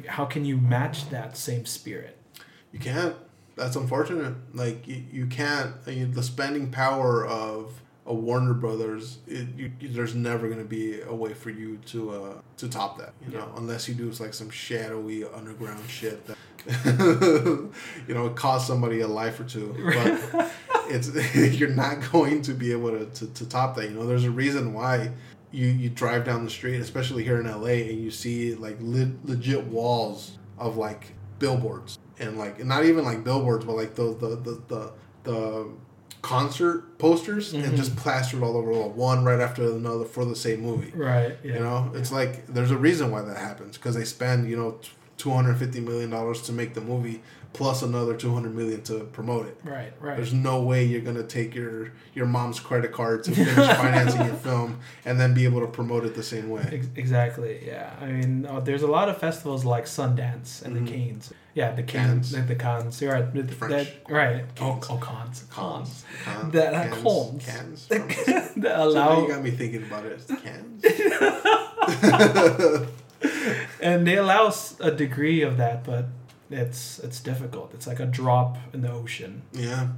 how can you match that same spirit? You can't. That's unfortunate. Like you, you can't. I mean, the spending power of a Warner Brothers, it, you, there's never gonna be a way for you to uh, to top that. You know, unless you do like some shadowy underground shit that you know it costs somebody a life or two. But it's you're not going to be able to, to, to top that. You know, there's a reason why. You, you drive down the street, especially here in LA, and you see like le- legit walls of like billboards and like not even like billboards, but like the the the the, the concert posters and Mhm. just plastered all over the wall, one right after another for the same movie. Right. Yeah. You know, it's like there's a reason why that happens because they spend you know two hundred fifty million dollars to make the movie plus another two hundred million to promote it. Right. Right. There's no way you're gonna take your your mom's credit card to finish financing your film and then be able to promote it the same way. Ex- Exactly. Yeah. I mean, uh, there's a lot of festivals like Sundance and Mhm. the Canes. Yeah, the cans, Canes, the, Cannes. You're right. The, French. That, right. Oh, Cannes. oh, cons. Cons. Cons. That uh, Cans. cons. Cans. that So now you got me thinking about it. Cans. and they allow a degree of that, but it's it's difficult. It's like a drop in the ocean. Yeah,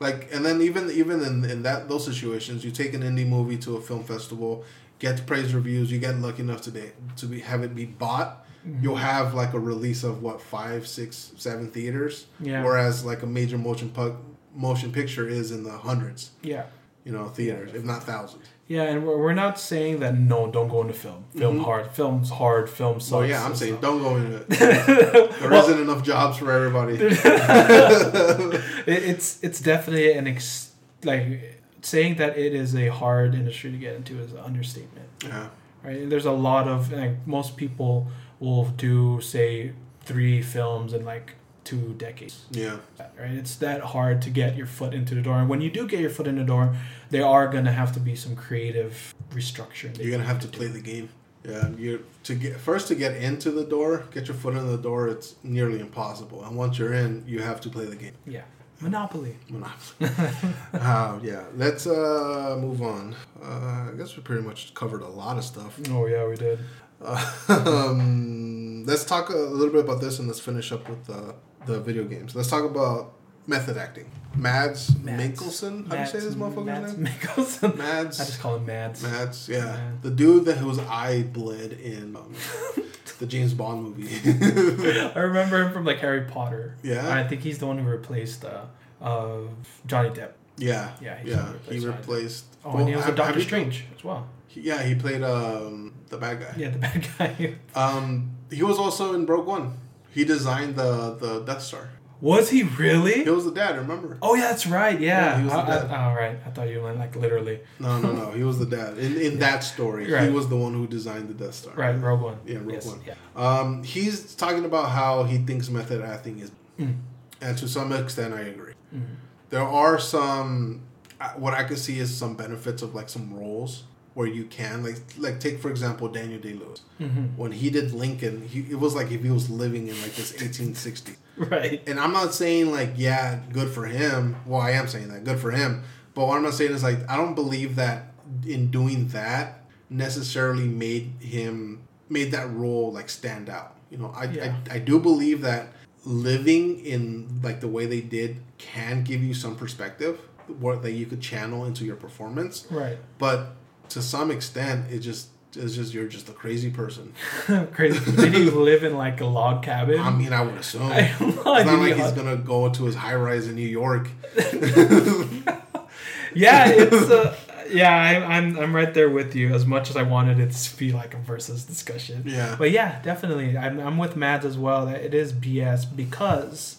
like and then even even in, in that those situations, you take an indie movie to a film festival, get praise reviews, you get lucky enough to be to be have it be bought. Mm-hmm. You'll have like a release of what five, six, seven theaters. Yeah. Whereas like a major motion pu- motion picture is in the hundreds, Yeah. you know, theaters, if not thousands. Yeah, and we're, we're not saying that no, don't go into film. Film Mhm. hard. Film's hard. Film sucks. So yeah, I'm saying stuff. don't go into it. There Well- not enough jobs for everybody. It- it's it's definitely an ex like saying that it is a hard industry to get into is an understatement. yeah. Right? And there's a lot of like most people will do say three films in like two decades. Yeah. Right? It's that hard to get your foot into the door, and when you do get your foot in the door, there are gonna have to be some creative restructuring. You're gonna have to do. play the game. Yeah, you to get first to get into the door, get your foot in the door. It's nearly impossible, and once you're in, you have to play the game. Yeah, Monopoly. Monopoly. uh, yeah, let's uh, move on. Uh, I guess we pretty much covered a lot of stuff. Oh yeah, we did. Uh, um, let's talk a little bit about this, and let's finish up with the the video games. Let's talk about method acting. Mads, Mads. Mikkelsen. How do you say this motherfucker's Mads name? Mikkelsen. Mads. I just call him Mads. Mads, yeah, Mads. the dude that whose eye bled in um, the James Bond movie. I remember him from like Harry Potter. Yeah? I think he's the one who replaced uh, uh, Johnny Depp. yeah, Yeah, he's yeah, he replace Johnny Depp. replaced. Oh, well, and he was have- Doctor Strange as well. Yeah, he played um, the bad guy. Yeah, the bad guy. Um, he was also in Rogue One. He designed the the Death Star. Was he really? He was the dad. Remember? Oh yeah, that's right. Yeah. Yeah, he was the I- I- dad. oh right. I thought you meant like literally. No, no, no. He was the dad in in that story. He was the one who designed the Death Star. Right, Rogue One. Yeah, Rogue Yes, One. Yeah. Um, he's talking about how he thinks method acting is, Mm. and to some extent, I agree. Mhm. There are some, uh, what I could see is some benefits of like some roles where you can like like take for example Daniel Day Lewis Mhm. when he did Lincoln, he it was like if he was living in like this 1860s. Right. And I'm not saying like yeah, good for him. Well, I am saying that good for him. But what I'm not saying is like I don't believe that in doing that necessarily made him made that role like stand out. You know, I Yeah. I, I do believe that living in like the way they did can give you some perspective what that you could channel into your performance. Right. But to some extent, it just it's just you're just a crazy person. Crazy. Did he live in like a log cabin? I mean, I would assume. I It's not like he's gonna go to his high rise in New York. yeah, it's uh, yeah. I, I'm I'm right there with you. As much as I wanted it to be like a versus discussion, Yeah. but yeah, definitely. I'm I'm with Mads as well. That it is BS because,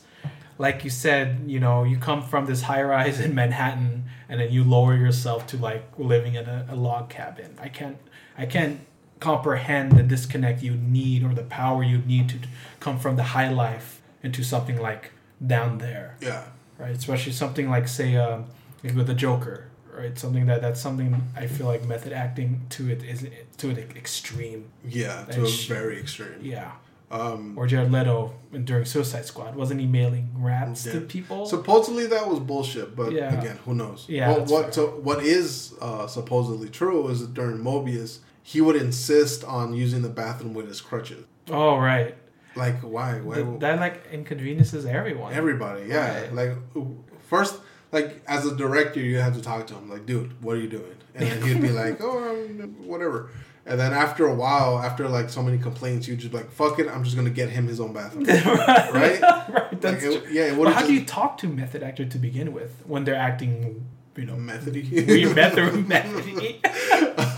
like you said, you know, you come from this high rise in Manhattan, and then you lower yourself to like living in a, a log cabin. I can't I can't comprehend the disconnect you need or the power you need to come from the high life into something like down there Yeah. right? Especially something like say um, like with the Joker, right? Something that that's something I feel like method acting to it is to an extreme. Yeah. That To a sh- very extreme. Yeah. Um, Or Jared Leto during Suicide Squad wasn't he mailing rats to people? supposedly that was bullshit, but Yeah. again, who knows? Yeah, Well, what so what is uh, supposedly true is that during Morbius, he would insist on using the bathroom with his crutches. oh right, Like why? Why? Th- that like inconveniences everyone. Everybody, yeah. Right. Like first, like as a director, you have to talk to him. Like, dude, what are you doing? And then he'd be like, oh, um, whatever. And then after a while, after like so many complaints, you just like, fuck it, I'm just gonna get him his own bathroom. right, Right? That's Like, it- yeah. It would how have do you talk to method actor to begin with when they're acting, you know, methody. weird method method?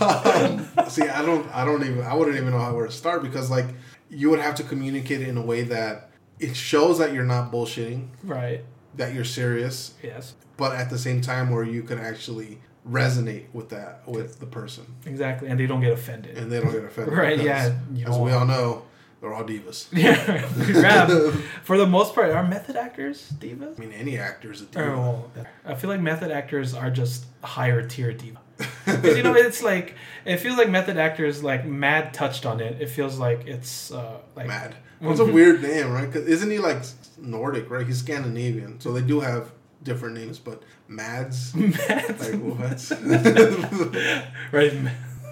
um, see, I don't, I don't even, I wouldn't even know how where to start because like you would have to communicate it in a way that it shows that you're not bullshitting, right. that you're serious, Yes. but at the same time where you can actually resonate with that with the person Exactly, and they don't get offended. and they don't get offended. Right, because, yeah, you As don't we all know, they're all divas. Yeah, Rap. For the most part, are method actors divas? I mean, any actor's a diva. Oh, well, I feel like method actors are just higher tier diva. You know, it's like it feels like method actors like Mad touched on it. It feels like it's uh, like Mad. What's a weird name, right? Cause isn't he like Nordic, right? He's Scandinavian, so they do have different names. But Mads, Mad. like what? right.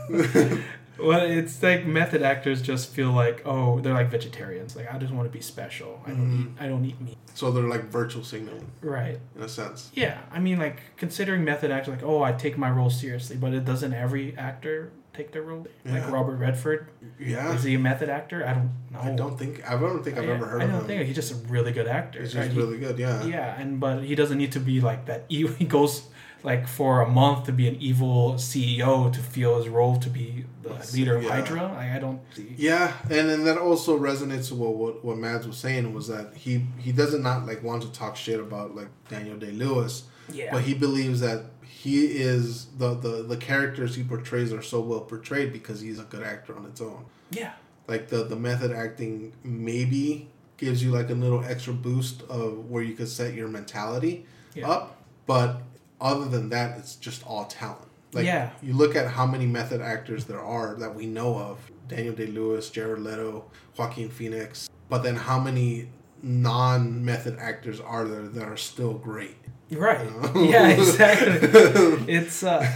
well, it's like method actors just feel like oh they're like vegetarians. Like I just want to be special. I don't Mhm. eat. I don't eat meat. so they're like virtual signaling Right. in a sense. Yeah, I mean, like considering method actor, like, oh, I take my role seriously, but it doesn't every actor take their role. Yeah. Like Robert Redford, Yeah, is he a method actor? I don't know. I don't think I don't think I've I, ever heard I of don't him. think he's just a really good actor. He's right? just He- really good. Yeah. yeah, and but he doesn't need to be like that. He, he goes like for a month to be an evil CEO to feel his role to be the leader of Yeah. Hydra. Like, I don't see. Yeah, and then that also resonates with what, what what Mads was saying was that he he doesn't not like want to talk shit about like Daniel Day Lewis, Yeah, but he believes that he is the, the the characters he portrays are so well portrayed because he's a good actor on its own. yeah, Like the the method acting maybe gives you like a little extra boost of where you could set your mentality Yeah. up, but other than that, it's just all talent. Like Yeah. you look at how many method actors there are that we know of: Daniel Day Lewis, Jared Leto, Joaquin Phoenix. But then how many non-method actors are there that are still great? Right. Yeah, exactly. it's uh,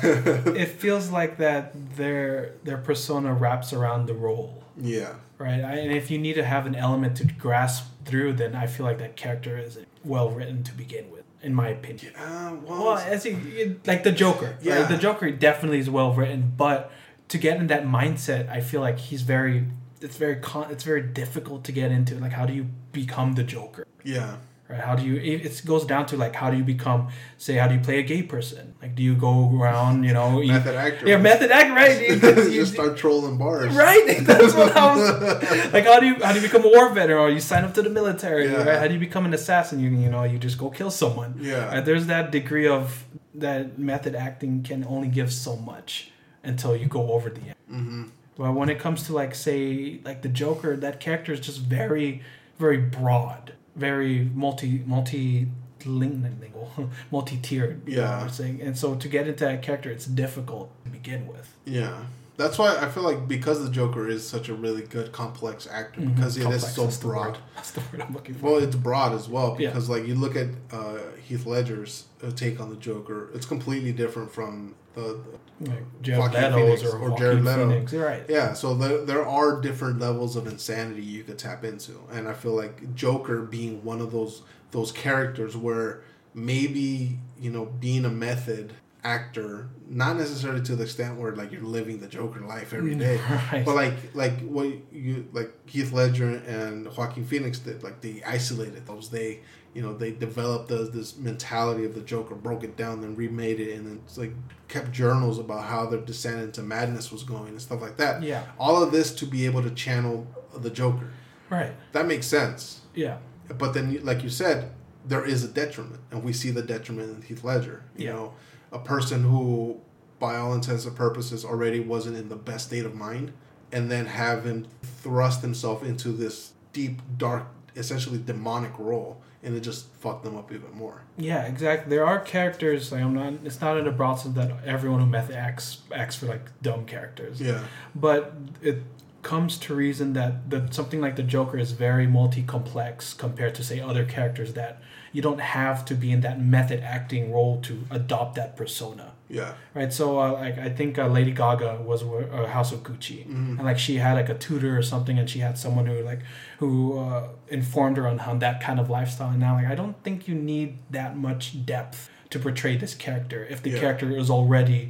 it feels like that their their persona wraps around the role. yeah. right? I, and if you need to have an element to grasp through, then I feel like that character is well written to begin with, in my opinion. Uh, well, Well, as he, it- like the Joker, Yeah. right? The Joker definitely is well written, but to get in that mindset, I feel like he's very. It's very con- It's very difficult to get into. Like, how do you become the Joker? yeah. Right? How do you? It goes down to like how do you become? Say, how do you play a gay person? Like, do you go around, you know, you, Method actor. yeah, method act, right? You, you- just start trolling bars. Right, that's what I was like. How do you how do you become a war veteran, or you sign up to the military? Yeah. Right? How do you become an assassin? You you know you just go kill someone. Yeah. Right? There's that degree of that method acting can only give so much until you go over the end. Mm-hmm. But when it comes to like say like the Joker, that character is just very very broad, very multi multi lingual, multi tiered. Yeah. And so to get into that character, it's difficult to begin with. Yeah. That's why I feel like because the Joker is such a really good complex actor because it is so that's the broad. word. That's the word I'm looking for. Well, it's broad as well Yeah. because like you look at uh, Heath Ledger's uh, take on the Joker, it's completely different from the, Like Jared Joaquin Leto's Phoenix or, or Jared Leto. Phoenix. Right. yeah. So there there are different levels of insanity you could tap into, and I feel like Joker being one of those those characters where maybe you know being a method actor, not necessarily to the extent where like you're living the Joker life every mm, day, Right. but like like what you like Heath Ledger and Joaquin Phoenix did, like they isolated those. They you know they developed the, this mentality of the Joker, broke it down, then remade it, and then it's like kept journals about how their descent into madness was going and stuff like that. Yeah. All of this to be able to channel the Joker. Right. That makes sense. Yeah. But then, like you said, there is a detriment, and we see the detriment in Heath Ledger. You Yeah. know, a person who, by all intents and purposes, already wasn't in the best state of mind, and then have him thrust himself into this deep, dark, essentially demonic role, and it just fucked them up even more. Yeah, exactly. There are characters like I'm not. It's not in a broad sense that everyone who method acts acts for like dumb characters. Yeah, But it comes to reason that that something like the Joker is very multi-complex compared to say other characters that you don't have to be in that method acting role to adopt that persona. yeah, right? So uh, like I think uh, Lady Gaga was a uh, House of Gucci, and like she had like a tutor or something, and she had someone who like who uh, informed her on, on that kind of lifestyle. And now like I don't think you need that much depth to portray this character if the Yeah. character is already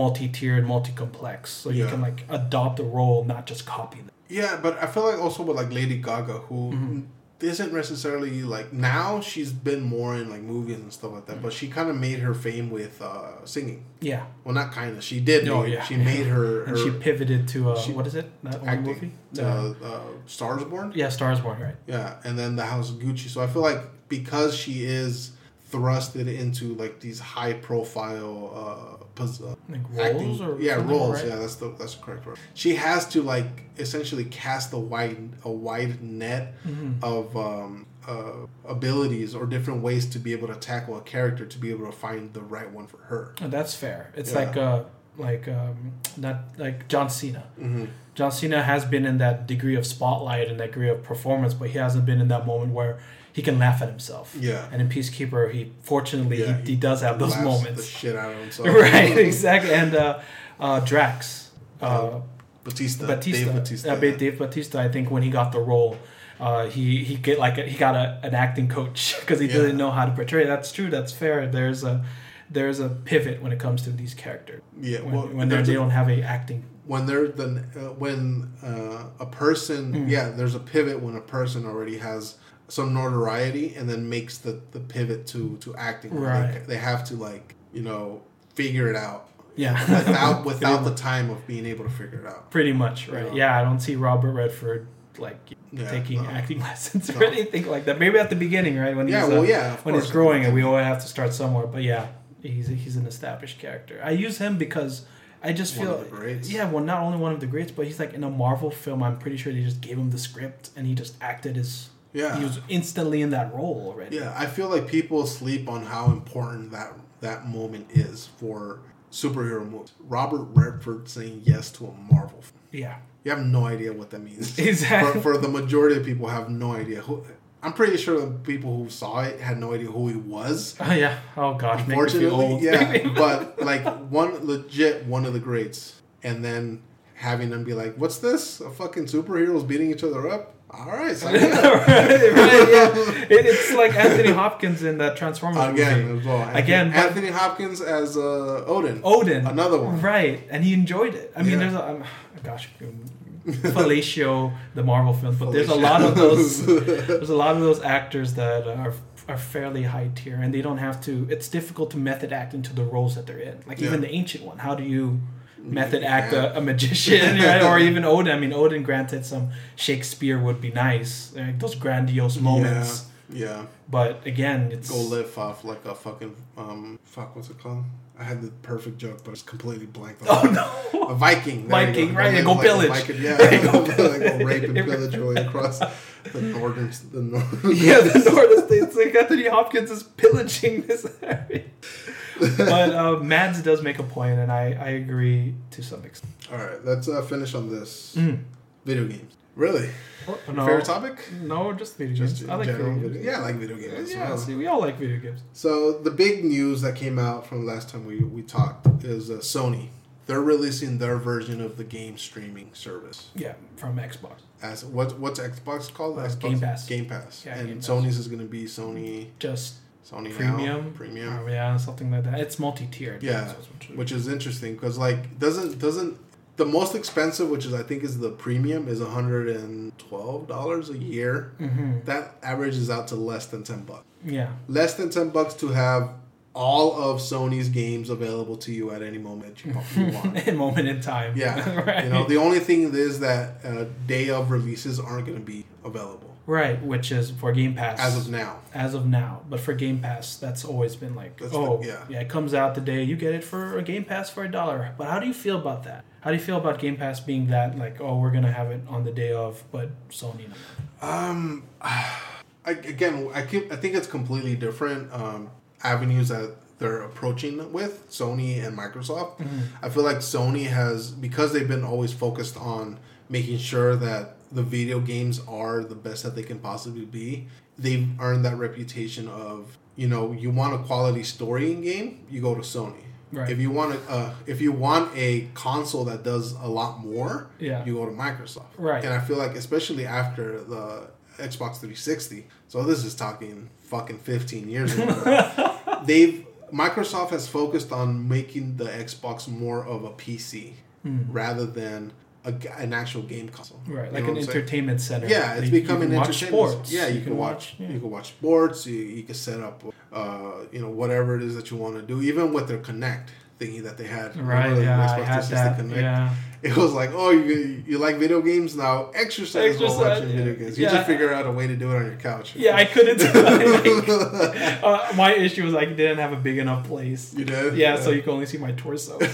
multi-tiered, multi-complex. So you can like adopt a role, not just copy them. yeah. But I feel like also with like Lady Gaga, who Mm-hmm. Isn't necessarily like now she's been more in like movies and stuff like that, but she kind of made her fame with uh, singing. Yeah, Well, not kind of. She did. Oh, make- yeah. She made her. and she pivoted to uh, she- what is it? That acting. movie? Uh, Uh, uh, Stars Born. yeah, Stars Born, right? Yeah, and then the House of Gucci. So I feel like because she is thrusted into like these high profile pos- uh acting, or yeah roles right? yeah that's the that's the correct word she has to like essentially cast a wide a wide net Mm-hmm. of um, uh, abilities or different ways to be able to tackle a character to be able to find the right one for her Oh, that's fair. It's Yeah. like uh like um not like John Cena. mm-hmm. John Cena has been in that degree of spotlight and that degree of performance, but he hasn't been in that moment where he can laugh at himself. Yeah. And in Peacekeeper, he fortunately Yeah, he, he does have those Laughs the moments. shit out of himself right, exactly. And uh, uh, Drax, uh, Bautista Bautista, Dave Bautista uh, yeah. Dave Bautista. I think when he got the role, uh, he he get like a, he got a, an acting coach because he Yeah. didn't know how to portray. That's true. That's fair. There's a there's a pivot when it comes to these characters yeah when, well, when they don't have a acting. when they're the uh, when uh, a person Mm. yeah there's a pivot when a person already has some notoriety and then makes the, the pivot to to acting where they, Right. they have to like you know figure it out Yeah, without without the time of being able to figure it out pretty much right. Yeah. Yeah, I don't see Robert Redford like Yeah, taking no. acting lessons or No. anything like that. Maybe at the beginning, right? When yeah he's, well uh, yeah when course. he's growing, and we always have to start somewhere. But yeah, he's he's an established character. I use him because I just One feel of the greats. yeah, well, not only one of the greats, but he's like in a Marvel film. I'm pretty sure they just gave him the script and he just acted as yeah he was instantly in that role already. yeah I feel like people sleep on how important that that moment is for superhero movies Robert Redford saying yes to a Marvel film. yeah, You have no idea what that means. Exactly. For, for the majority of people, have no idea who. I'm pretty sure the people who saw it had no idea who he was. oh yeah. Oh gosh, make me feel Unfortunately, old. yeah. but like one legit one of the greats, and then having them be like, "What's this? A fucking superheroes beating each other up?" All right, me up. right, right, yeah. It, it's like Anthony Hopkins in that Transformers Again, movie. as well. Anthony, Again, Anthony Hopkins as uh, Odin. Odin. Another one. Right, and he enjoyed it. I mean, Yeah. there's a um, gosh, Fellatio, the Marvel films, but there's a lot of those. There's a lot of those actors that are are fairly high tier, and they don't have to. It's difficult to method act into the roles that they're in. Like even the ancient one, how do you method act a, a magician, right? or even Odin? I mean, Odin granted some Shakespeare would be nice, like those grandiose moments. Yeah. Yeah. But again, it's Go live off like a fucking um fuck what's it called? I had the perfect joke, but it's completely blanked. Oh no! A Viking. There Viking, right, live go like pillage. Viking, yeah, There you go, go, go rape and pillage your way across the northern, the north. yeah, the northern states. Like Anthony Hopkins is pillaging this area. but uh, Mads does make a point, and I, I agree to some extent. All right, let's uh, finish on this. Mm. Video games. Really? Oh, Your no, favorite topic? no, just video Just games. I like video video- games. Yeah, I like video games. Yeah, well. see, we all like video games. So the big news that came out from last time we, we talked is uh, Sony. They're releasing their version of the game streaming service. Yeah, from Xbox. As what what's Xbox called? Uh, Xbox? Game Pass. Game Pass. Yeah, and Game Pass. Sony's is going to be Sony Just Sony premium, Now, premium, or, yeah, something like that. It's multi-tiered. Yeah, which is interesting because like doesn't doesn't the most expensive, which is I think is the premium, is hundred and twelve dollars a year. Mhm. That averages out to less than ten bucks. Yeah, Less than ten bucks to have all of Sony's games available to you at any moment you want. in moment in time. Yeah, right. you know the only thing is that uh, day of releases aren't going to be available right, which is for Game Pass as of now. as of now. But for Game Pass, that's always been like, That's oh, the- yeah. yeah, it comes out the day you get it for a Game Pass for a dollar. But how do you feel about that? How do you feel about Game Pass being that like, oh, we're gonna have it on the day of, but Sony? Um, I, again, I keep, I think it's completely different um, avenues that they're approaching with Sony and Microsoft. Mm-hmm. I feel like Sony has because they've been always focused on making sure that the video games are the best that they can possibly be. They've earned that reputation of you know you want a quality story in game, you go to Sony. Right. If you want a uh, if you want a console that does a lot more, Yeah. you go to Microsoft. Right. And I feel like especially after the Xbox 360, so this is talking fucking 15 years ago. they've Microsoft has focused on making the Xbox more of a PC rather than a, an actual game console. Right, You like an I'm saying? entertainment center. Yeah, it's Like, become you an can watch entertainment. sports. Yeah, you, can, watch. yeah. You can watch sports. You, you can set up, uh, you know, whatever it is that you want to do. Even with their Kinect thingy that they had. Right, Remember yeah, I had that. Kinect? Yeah. It was like, oh, you you like video games now? Exercise, while watching yeah. video games. You Yeah. just figure out a way to do it on your couch. Yeah, I couldn't do it. uh, my issue was I didn't have a big enough place. You did? Yeah, so you can only see my torso.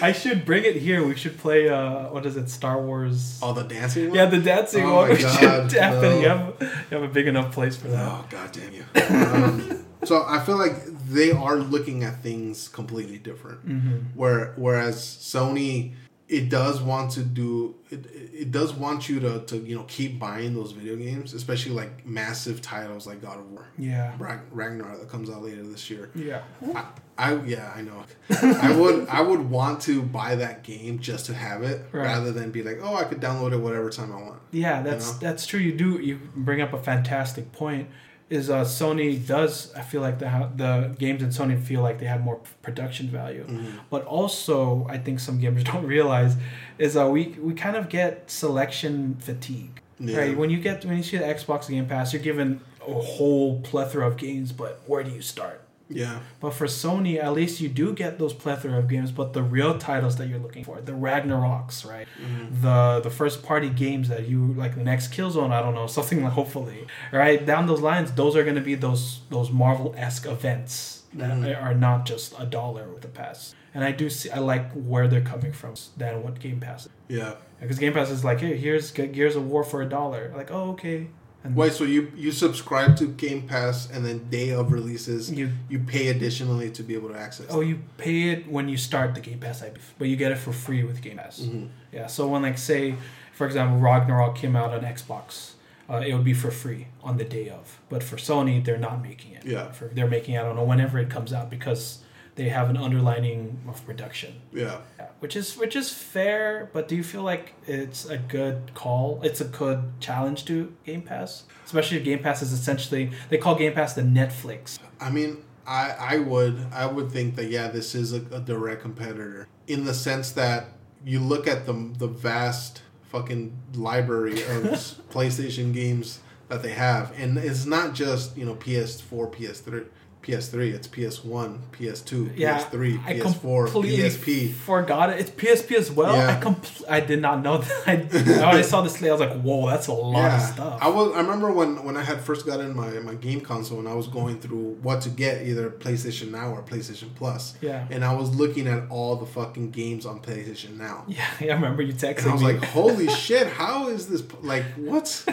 I should bring it here. We should play. Uh, what is it? Star Wars. All the dancing. Yeah, the dancing Oh one. my We God, should definitely no. have, you have a big enough place for that. Oh god damn you! um, so I feel like they are looking at things completely different. Mm-hmm. Where whereas Sony, it does want to do it. It does want you to to you know keep buying those video games, especially like massive titles like God of War, Yeah. Rag- Ragnarok that comes out later this year. Yeah. I, I yeah I know. I would I would want to buy that game just to have it Right. rather than be like oh I could download it whatever time I want. Yeah, that's know? that's true. You do you bring up a fantastic point. Is uh, Sony does I feel like the the games in Sony feel like they have more production value, Mm-hmm. but also I think some gamers don't realize is uh, we we kind of get selection fatigue. Yeah. Right when you get when you see the Xbox Game Pass, you're given a whole plethora of games, but where do you start? Yeah. But for Sony, at least you do get those plethora of games, but the real titles that you're looking for, the Ragnaroks, right? Mm-hmm. The the first party games that you like the next Killzone, I don't know, something like hopefully. Right? Down those lines, those are gonna be those those Marvel esque events that mm-hmm. are not just a dollar with the pass. And I do see I like where they're coming from than what Game Pass is. Yeah. Because Game Pass is like, hey, here's Gears of War for a dollar. Like, oh okay. And Wait, so you you subscribe to Game Pass and then day of releases You- you pay additionally to be able to access. Oh, you pay it when you start the Game Pass IP, but you get it for free with Game Pass. Mm-hmm. Yeah. So when like say, for example, Ragnarok came out on Xbox, uh, it would be for free on the day of. But for Sony, they're not making it. Yeah. For, they're making I don't know whenever it comes out because they have an underlining of production. Yeah. Which is which is fair, but do you feel like it's a good call? It's a good challenge to Game Pass, especially if Game Pass is essentially they call Game Pass the Netflix. I mean, I I would I would think that yeah, this is a, a direct competitor in the sense that you look at the the vast fucking library of PlayStation games that they have, and it's not just you know PS4, PS3, PS3. It's PS1, PS2, Yeah, PS3, I PS4, completely PSP. Forgot it. It's PSP as well. Yeah. I compl- I did not know that. I, when I saw this I was like, "Whoa, that's a lot of stuff." I was. I remember when when I had first gotten my my game console and I was going through what to get, either PlayStation Now or PlayStation Plus. Yeah. And I was looking at all the fucking games on PlayStation Now. yeah, yeah, I remember you texting And I was me. like, "Holy shit! How is this? Like, what?"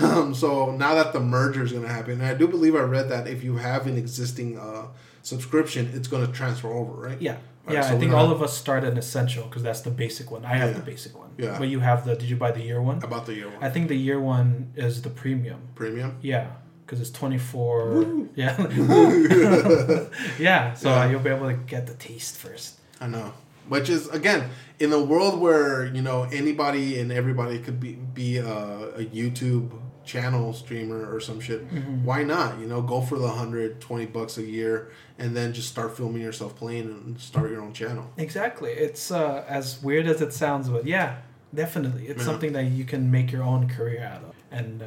Um. So now that the merger is gonna happen, and I do believe I read that if you have an existing uh, subscription, it's gonna transfer over, right? yeah, yeah. so I think all of us start an essential because that's the basic one. I have Yeah. the basic one. Yeah. But you have the. Did you buy the year one? About the year one I think the year one is the premium. premium. Yeah, because it's twenty four. Woo. Yeah. yeah. So Yeah. you'll be able to get the taste first. I know. Which is again in a world where you know anybody and everybody could be be a, a YouTube channel streamer or some shit. Mm-hmm. Why not? You know, go for the 120 bucks a year and then just start filming yourself playing and start your own channel. Exactly. It's uh, as weird as it sounds, but yeah, definitely, it's Yeah. something that you can make your own career out of, and uh,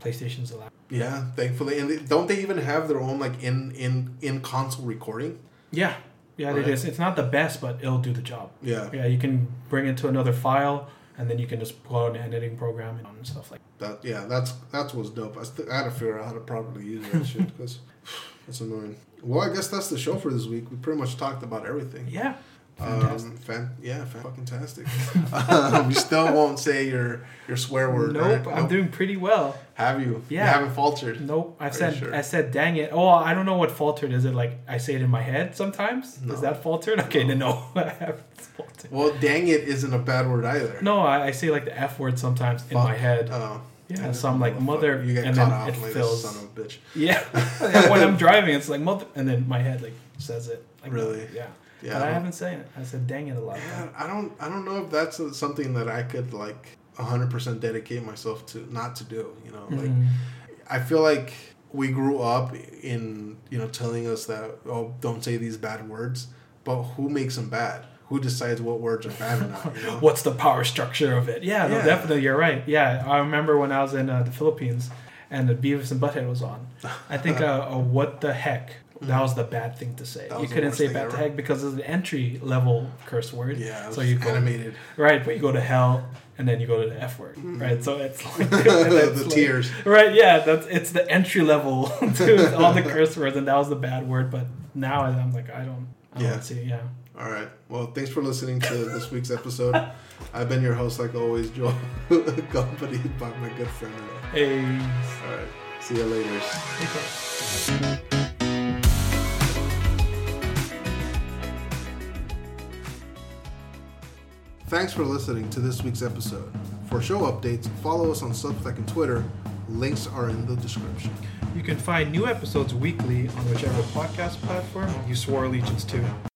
PlayStation's allowed. Yeah, thankfully, and they, don't they even have their own like in in in console recording? Yeah, yeah, Right. it is. It's not the best, but it'll do the job. Yeah, Yeah, you can bring it to another file, and then you can just pull out an editing program and stuff like. that yeah that's that's what's dope. I, st- I had to figure out how to properly use that shit because it's annoying. Well, I guess that's the show for this week. We pretty much talked about everything. Yeah, fantastic. Um, fan, yeah, fan, fucking um, you still won't say your your swear word. nope, right? I'm doing pretty well. Have you? Yeah. You haven't faltered. Nope, I Are said sure? I said dang it. Oh, I don't know what faltered is. It like I say it in my head sometimes. No. Is that faltered? Okay, then no, I haven't faltered. Well, dang it isn't a bad word either. No, I, I say like the f word sometimes in my head. Oh. Yeah, so I'm like, mother, You get and caught then out it like fills. son of a bitch. Yeah, when I'm driving, it's like mother, and then my head like says it. Like, Really? Yeah. Yeah. But I I haven't said it. I said dang it a lot. Yeah, I don't. I don't know if that's something that I could like hundred percent dedicate myself to not to do. You know, like Mhm. I feel like we grew up in you know telling us that oh don't say these bad words, but who makes them bad? Who decides what words are bad or not? You know? What's the power structure of it? Yeah, no, definitely, you're right. Yeah, I remember when I was in uh, the Philippines and the Beavis and Butthead was on. I think uh, uh, what the heck. That was the bad thing to say. You couldn't say bad ever. heck because it's an entry level curse word. Yeah, so you go animated. right, but you go to hell and then you go to the F word, mm-hmm. right? So it's like the like- tears. Right, yeah, that's it's the entry level to all the curse words, and that was the bad word. But now I'm like, I don't, I Yeah. don't see, yeah. All right. Well, thanks for listening to this week's episode. I've been your host, like always, Joel, accompanied by my good friend. Hey, All right. See you later. Thanks for listening to this week's episode. For show updates, follow us on Substack and Twitter. Links are in the description. You can find new episodes weekly on whichever podcast platform you swore allegiance to.